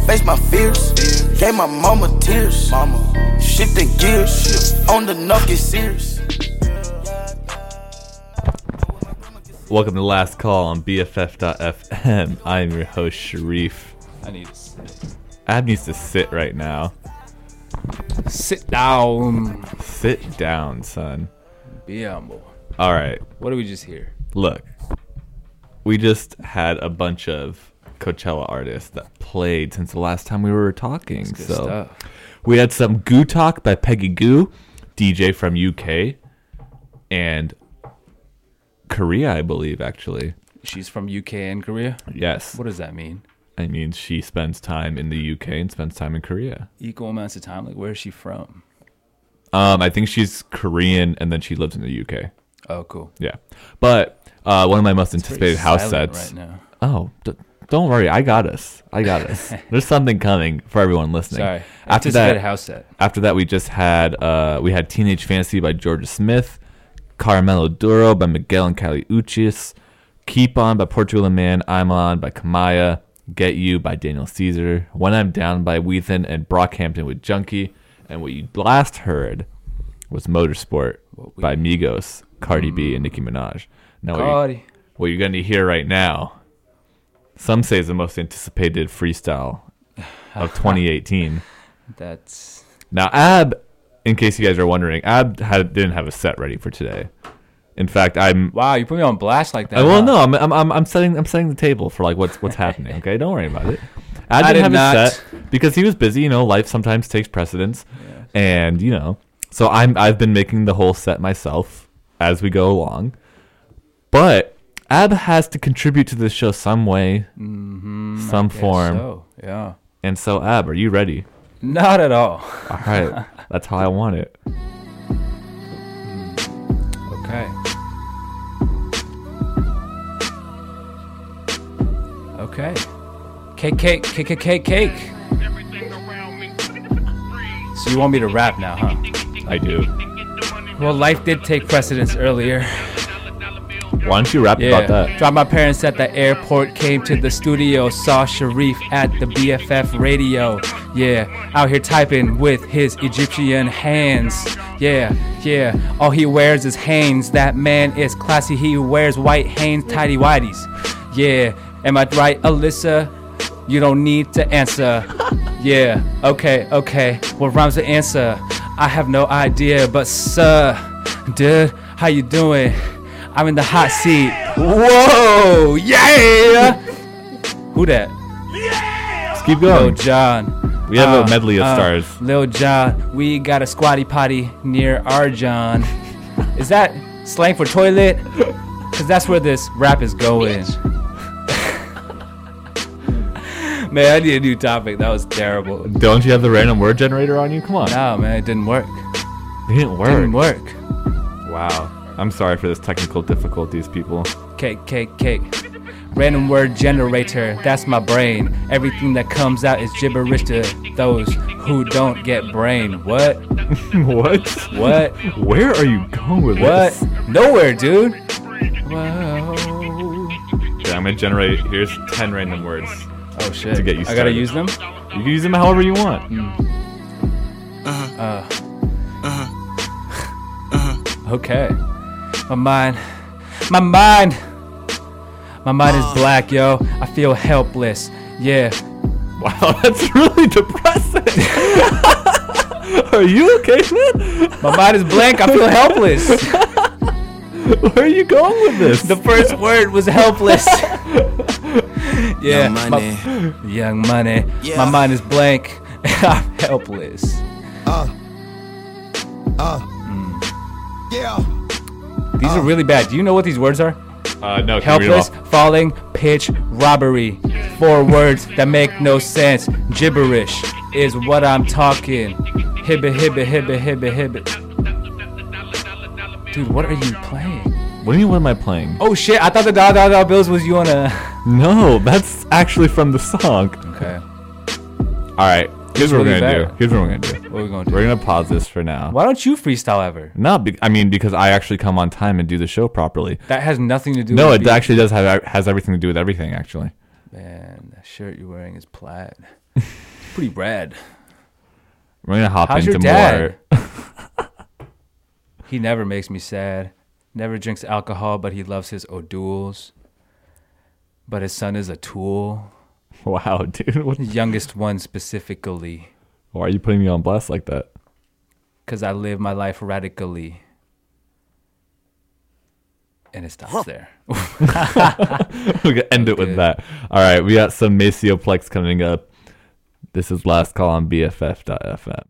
Face my fears, gave my mama tears. Shifting gears, on the knock get serious. Welcome to Last Call on BFF.FM. I am your host, Sharif. I need to sit. Ab needs to sit right now. Sit down. Sit down, son. Be humble. All right. What do we just hear? Look, we just had a bunch of Coachella artists that played since the last time we were talking. So stuff. we had some Gou Talk by Peggy Gou, DJ from UK, and Korea, I believe, actually. She's from UK and Korea? Yes. What does that mean? I mean, she spends time in the UK and spends time in Korea. Equal amounts of time. Like, where is she from? Um, I think she's Korean and then she lives in the UK. Oh, cool. Yeah, but uh, one of my most It's anticipated house sets. right now. Oh, d- don't worry, I got us. I got us. (laughs) There's something coming for everyone listening. Sorry. After that, house set. After that, we just had uh, we had Teenage Fantasy by Jorja Smith, Caramelo Duro by Miguel and Kali Uchis, Keep On by Portugal the Man, I'm On by Kamaiyah, Get You by Daniel Caesar, When I'm Down by Whethan and Brockhampton with Junkie, and what you last heard was Motorsport by Migos, Cardi B, and Nicki Minaj. Now, what, you, what you're going to hear right now, some say is the most anticipated freestyle of (laughs) 2018. That's Now, Ab, in case you guys are wondering, Ab had, didn't have a set ready for today. In fact, I'm. Wow, you put me on blast like that. Uh, well, huh? no, I'm, I'm I'm I'm setting I'm setting the table for like what's what's happening. Okay, don't worry about it. (laughs) I I didn't did have not. it set because he was busy. You know, life sometimes takes precedence, and you know, so I'm I've been making the whole set myself as we go along. But Ab has to contribute to this show some way, Mhm, I some form. so, yeah. And so, Ab, are you ready? Not at all. All right, (laughs) that's how I want it. Okay. Okay. Cake, cake, cake, cake, cake, cake. So you want me to rap now, huh? I do. Well, life did take precedence earlier. Why don't you rap about that? Dropped my parents at the airport, came to the studio, saw Sharif at the BFF radio. Yeah, out here typing with his Egyptian hands. Yeah, yeah, all he wears is Hanes. That man is classy, he wears white Hanes tidy whities. Yeah, am I right, Alyssa? You don't need to answer. (laughs) Yeah, okay, okay. What rhymes the answer? I have no idea, but sir, dude, how you doing? I'm in the hot seat. Whoa, yeah! Who that? Let's keep going. Lil Jon. We have a uh, medley of uh, stars. Lil Jon, we got a squatty potty near our John. Is that slang for toilet? Cause that's where this rap is going. (laughs) man, I need a new topic. That was terrible. Don't you have the random word generator on you? Come on. No, man, it didn't work. It didn't work. Didn't work. Wow. I'm sorry for this technical difficulties, people. Cake, cake, cake. Random word generator, that's my brain. Everything that comes out is gibberish to those who don't get brain. What? (laughs) what? What? Where are you going with What? this? What? Nowhere, dude. Okay, I'm gonna generate. Here's ten random words. Oh shit! To get you started. I gotta use them? You can use them however you want. Uh huh. Uh (laughs) huh. Uh huh. okay. My mind, my mind, my mind is black, yo. I feel helpless. Yeah. (laughs) Wow, that's really depressing. (laughs) Are you okay, man? My mind is blank. I feel helpless. (laughs) Where are you going with this? The first word was helpless. yeah, Young my- Money. young money. Yeah. My mind is blank. I'm helpless. Uh. Uh. Yeah. These are really bad. Do you know what these words are? Uh, no. can you read 'em Helpless, falling, pitch, robbery. Four words that make no sense. Gibberish is what I'm talking. Hibbit, hibbit, hibbit, hibbit, hibbit. Dude, what are you playing? What do you mean? What am I playing? Oh shit! I thought the Dollar Dollar Bills was you on a. (laughs) No, that's actually from the song. Okay. All right. Here's what we're gonna do. Here's what we're gonna do. What are we gonna do? We're gonna pause this for now. Why don't you freestyle ever? No, be- I mean because I actually come on time and do the show properly. That has nothing to do. With everything. No, with it being- actually does have has everything to do with everything. Actually, Man, that shirt you're wearing is plaid. Pretty rad. we're gonna hop How's into your dad? more. He never makes me sad. Never drinks alcohol, but he loves his O'Douls. But his son is a tool. (laughs) Wow, dude. What, Youngest one specifically. why are you putting me on blast like that? Because I live my life radically. And it stops there. (laughs) (laughs) we can end it with that. All right, we got some Maceo Plex coming up. This is last call on BFF.FM.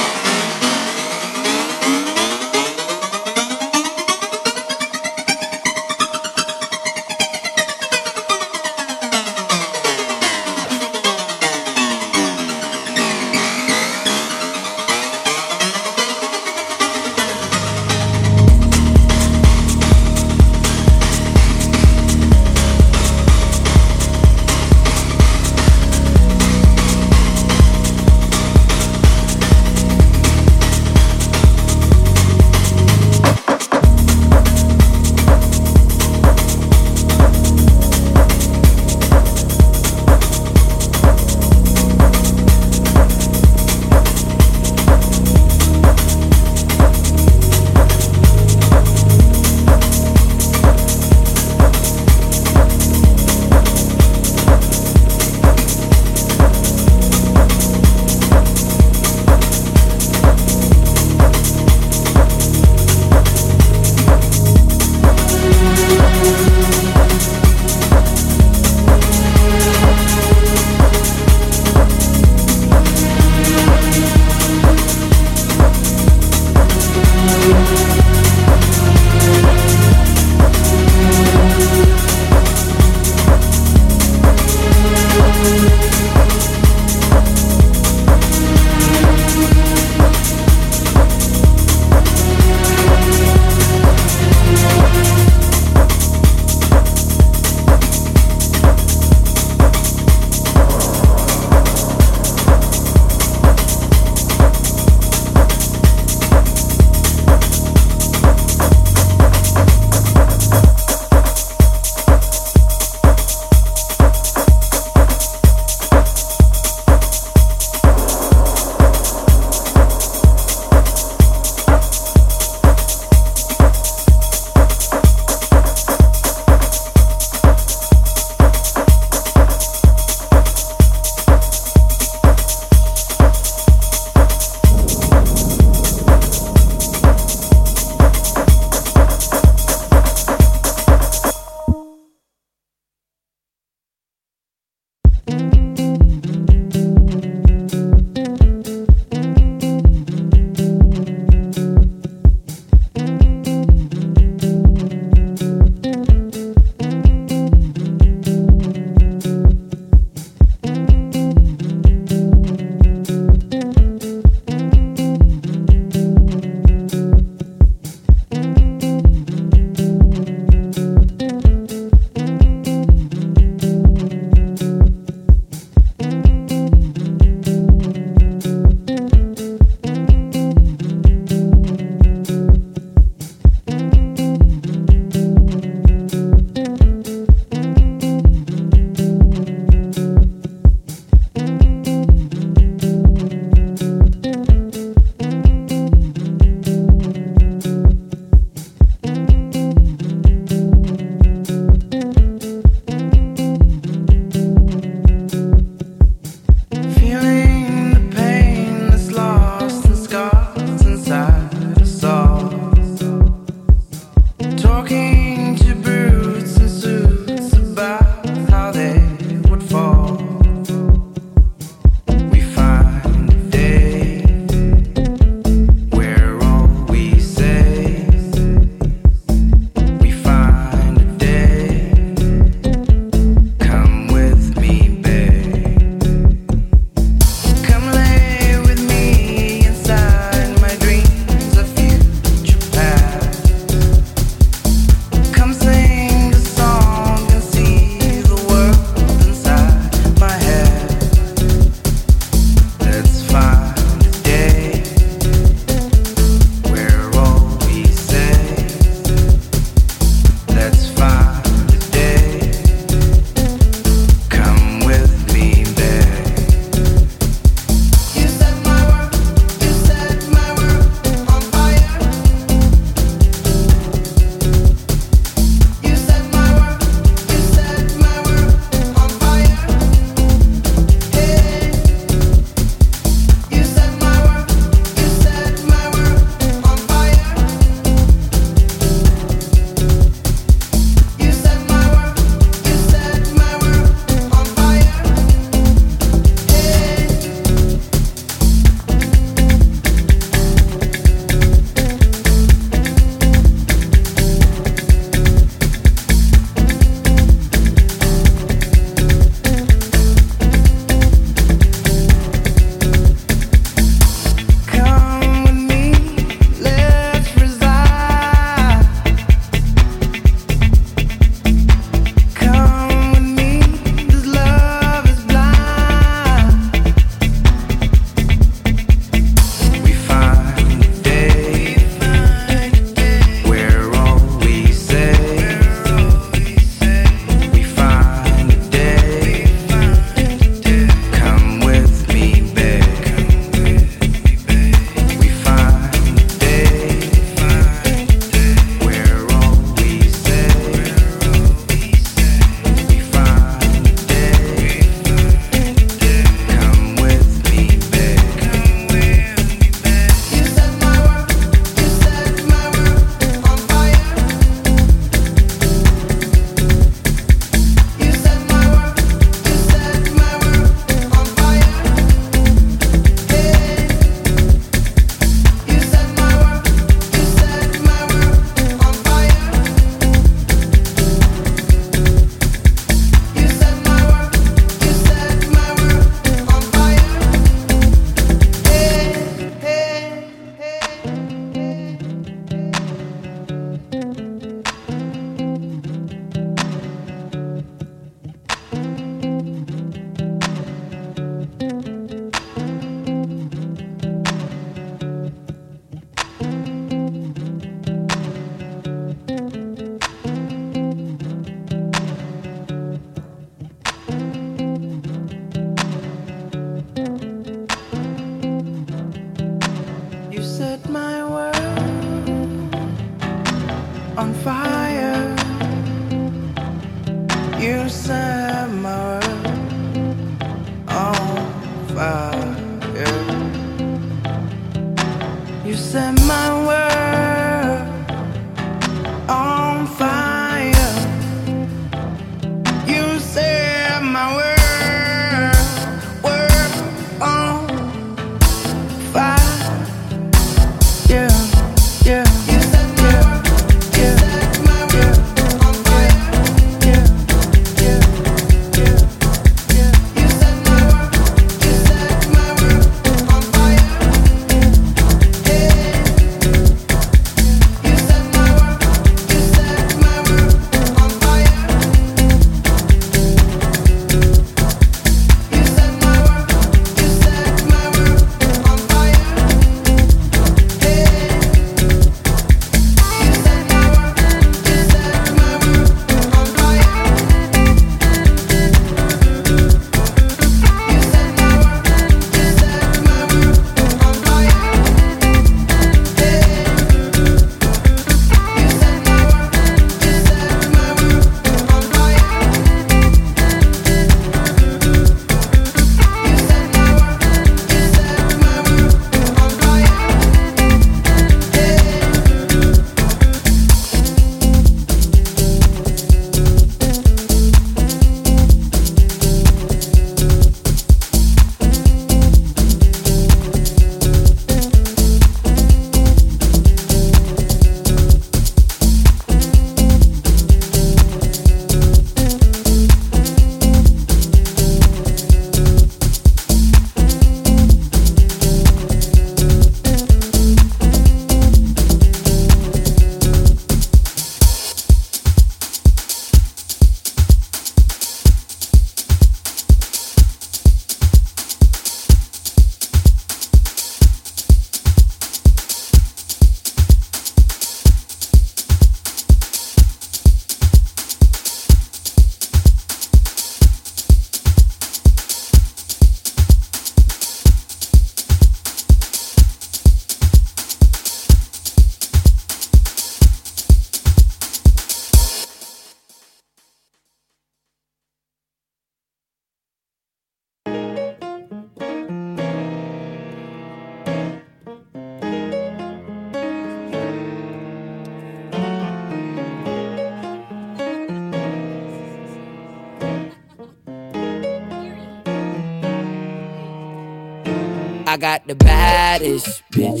I got the baddest bitch.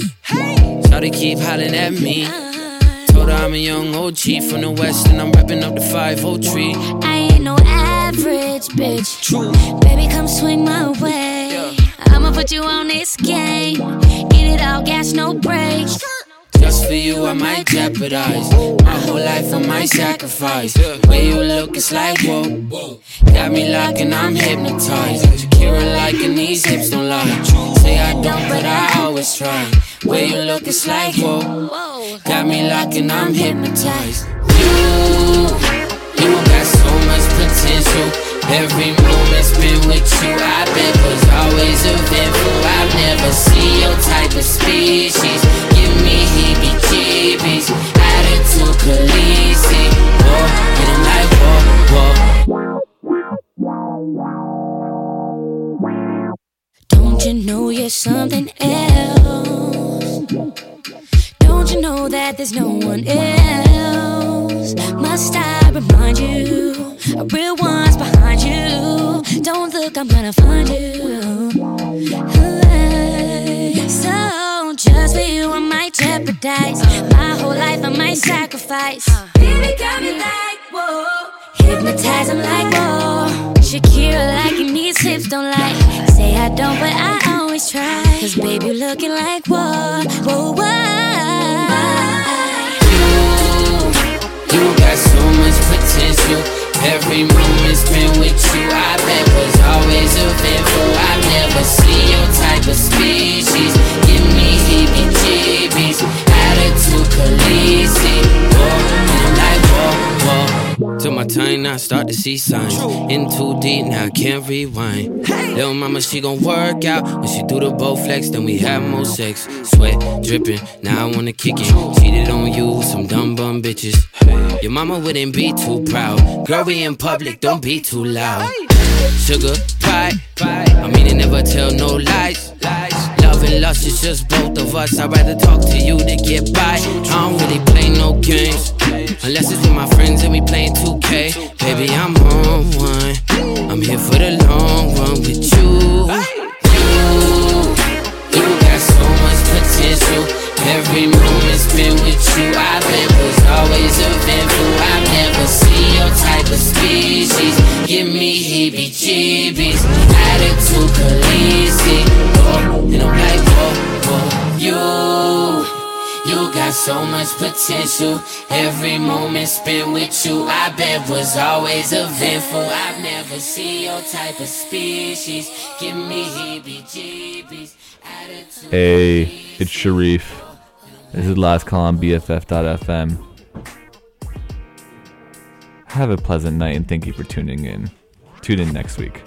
Shawty keep hollering at me. Told her I'm a young OG from the west and I'm repping up the 503. I ain't no average bitch. True. Baby, come swing my way. I'ma put you on this game. Get it all, gas, no brakes. Just for you, I might jeopardize. My whole life, I might sacrifice. Way you look, it's like whoa. Got me locked and I'm hypnotized. Shakira liking these hips don't lie. Say I don't, but I always try. Way you look, it's like whoa. Got me locked and I'm hypnotized. You, you got so much potential. Every moment spent with you, I bet was always eventful. I've never seen your type of species. Give me heebie-jeebies, attitude Khaleesi. Whoa, and I'm like whoa, whoa. You know you're something else? Don't you know that there's no one else? Must I remind you? A real one's behind you. Don't look, I'm gonna find you. So just for you, I might jeopardize my whole life. I might sacrifice. Baby, got me like whoa. Hypnotize, I'm like whoa. Shakira like you need hips, don't like. Say I don't, but I always try. Cause baby, looking like what? whoa, whoa, You you got so much potential. Every moment spent with you, I bet was always eventful. I've never seen your type of species. Give me heebie-jeebies, Khaleesi. Like whoa, whoa. Took my time, I start to see signs. In too deep, now I can't rewind. Little mama, she gon' work out. When she do the bow flex, then we have more sex. Sweat dripping, now I wanna kick it. Cheated on you, some dumb bum bitches. Your mama wouldn't be too proud. Girl, we in public, don't be too loud. Sugar, pie, I mean, it never tell no lies. Love and lust is just both of us. I'd rather talk to you to get by. I don't really play no games. Unless it's with my friends and we playing 2K. Baby, I'm on one. I'm here for the long run with you. You, you got so much potential. Every moment spent with you, I bet was always eventful. I've never seen your type of species. Give me heebie jeebies. Attitude crazy. Oh, and I'm like, whoa, whoa. You, you got so much potential. Every moment spent with you, I bet was always eventful. I've never seen your type of species. Give me heebie jeebies. Hey, it's Sharif. This is last call on BFF.fm. Have a pleasant night and thank you for tuning in. Tune in next week.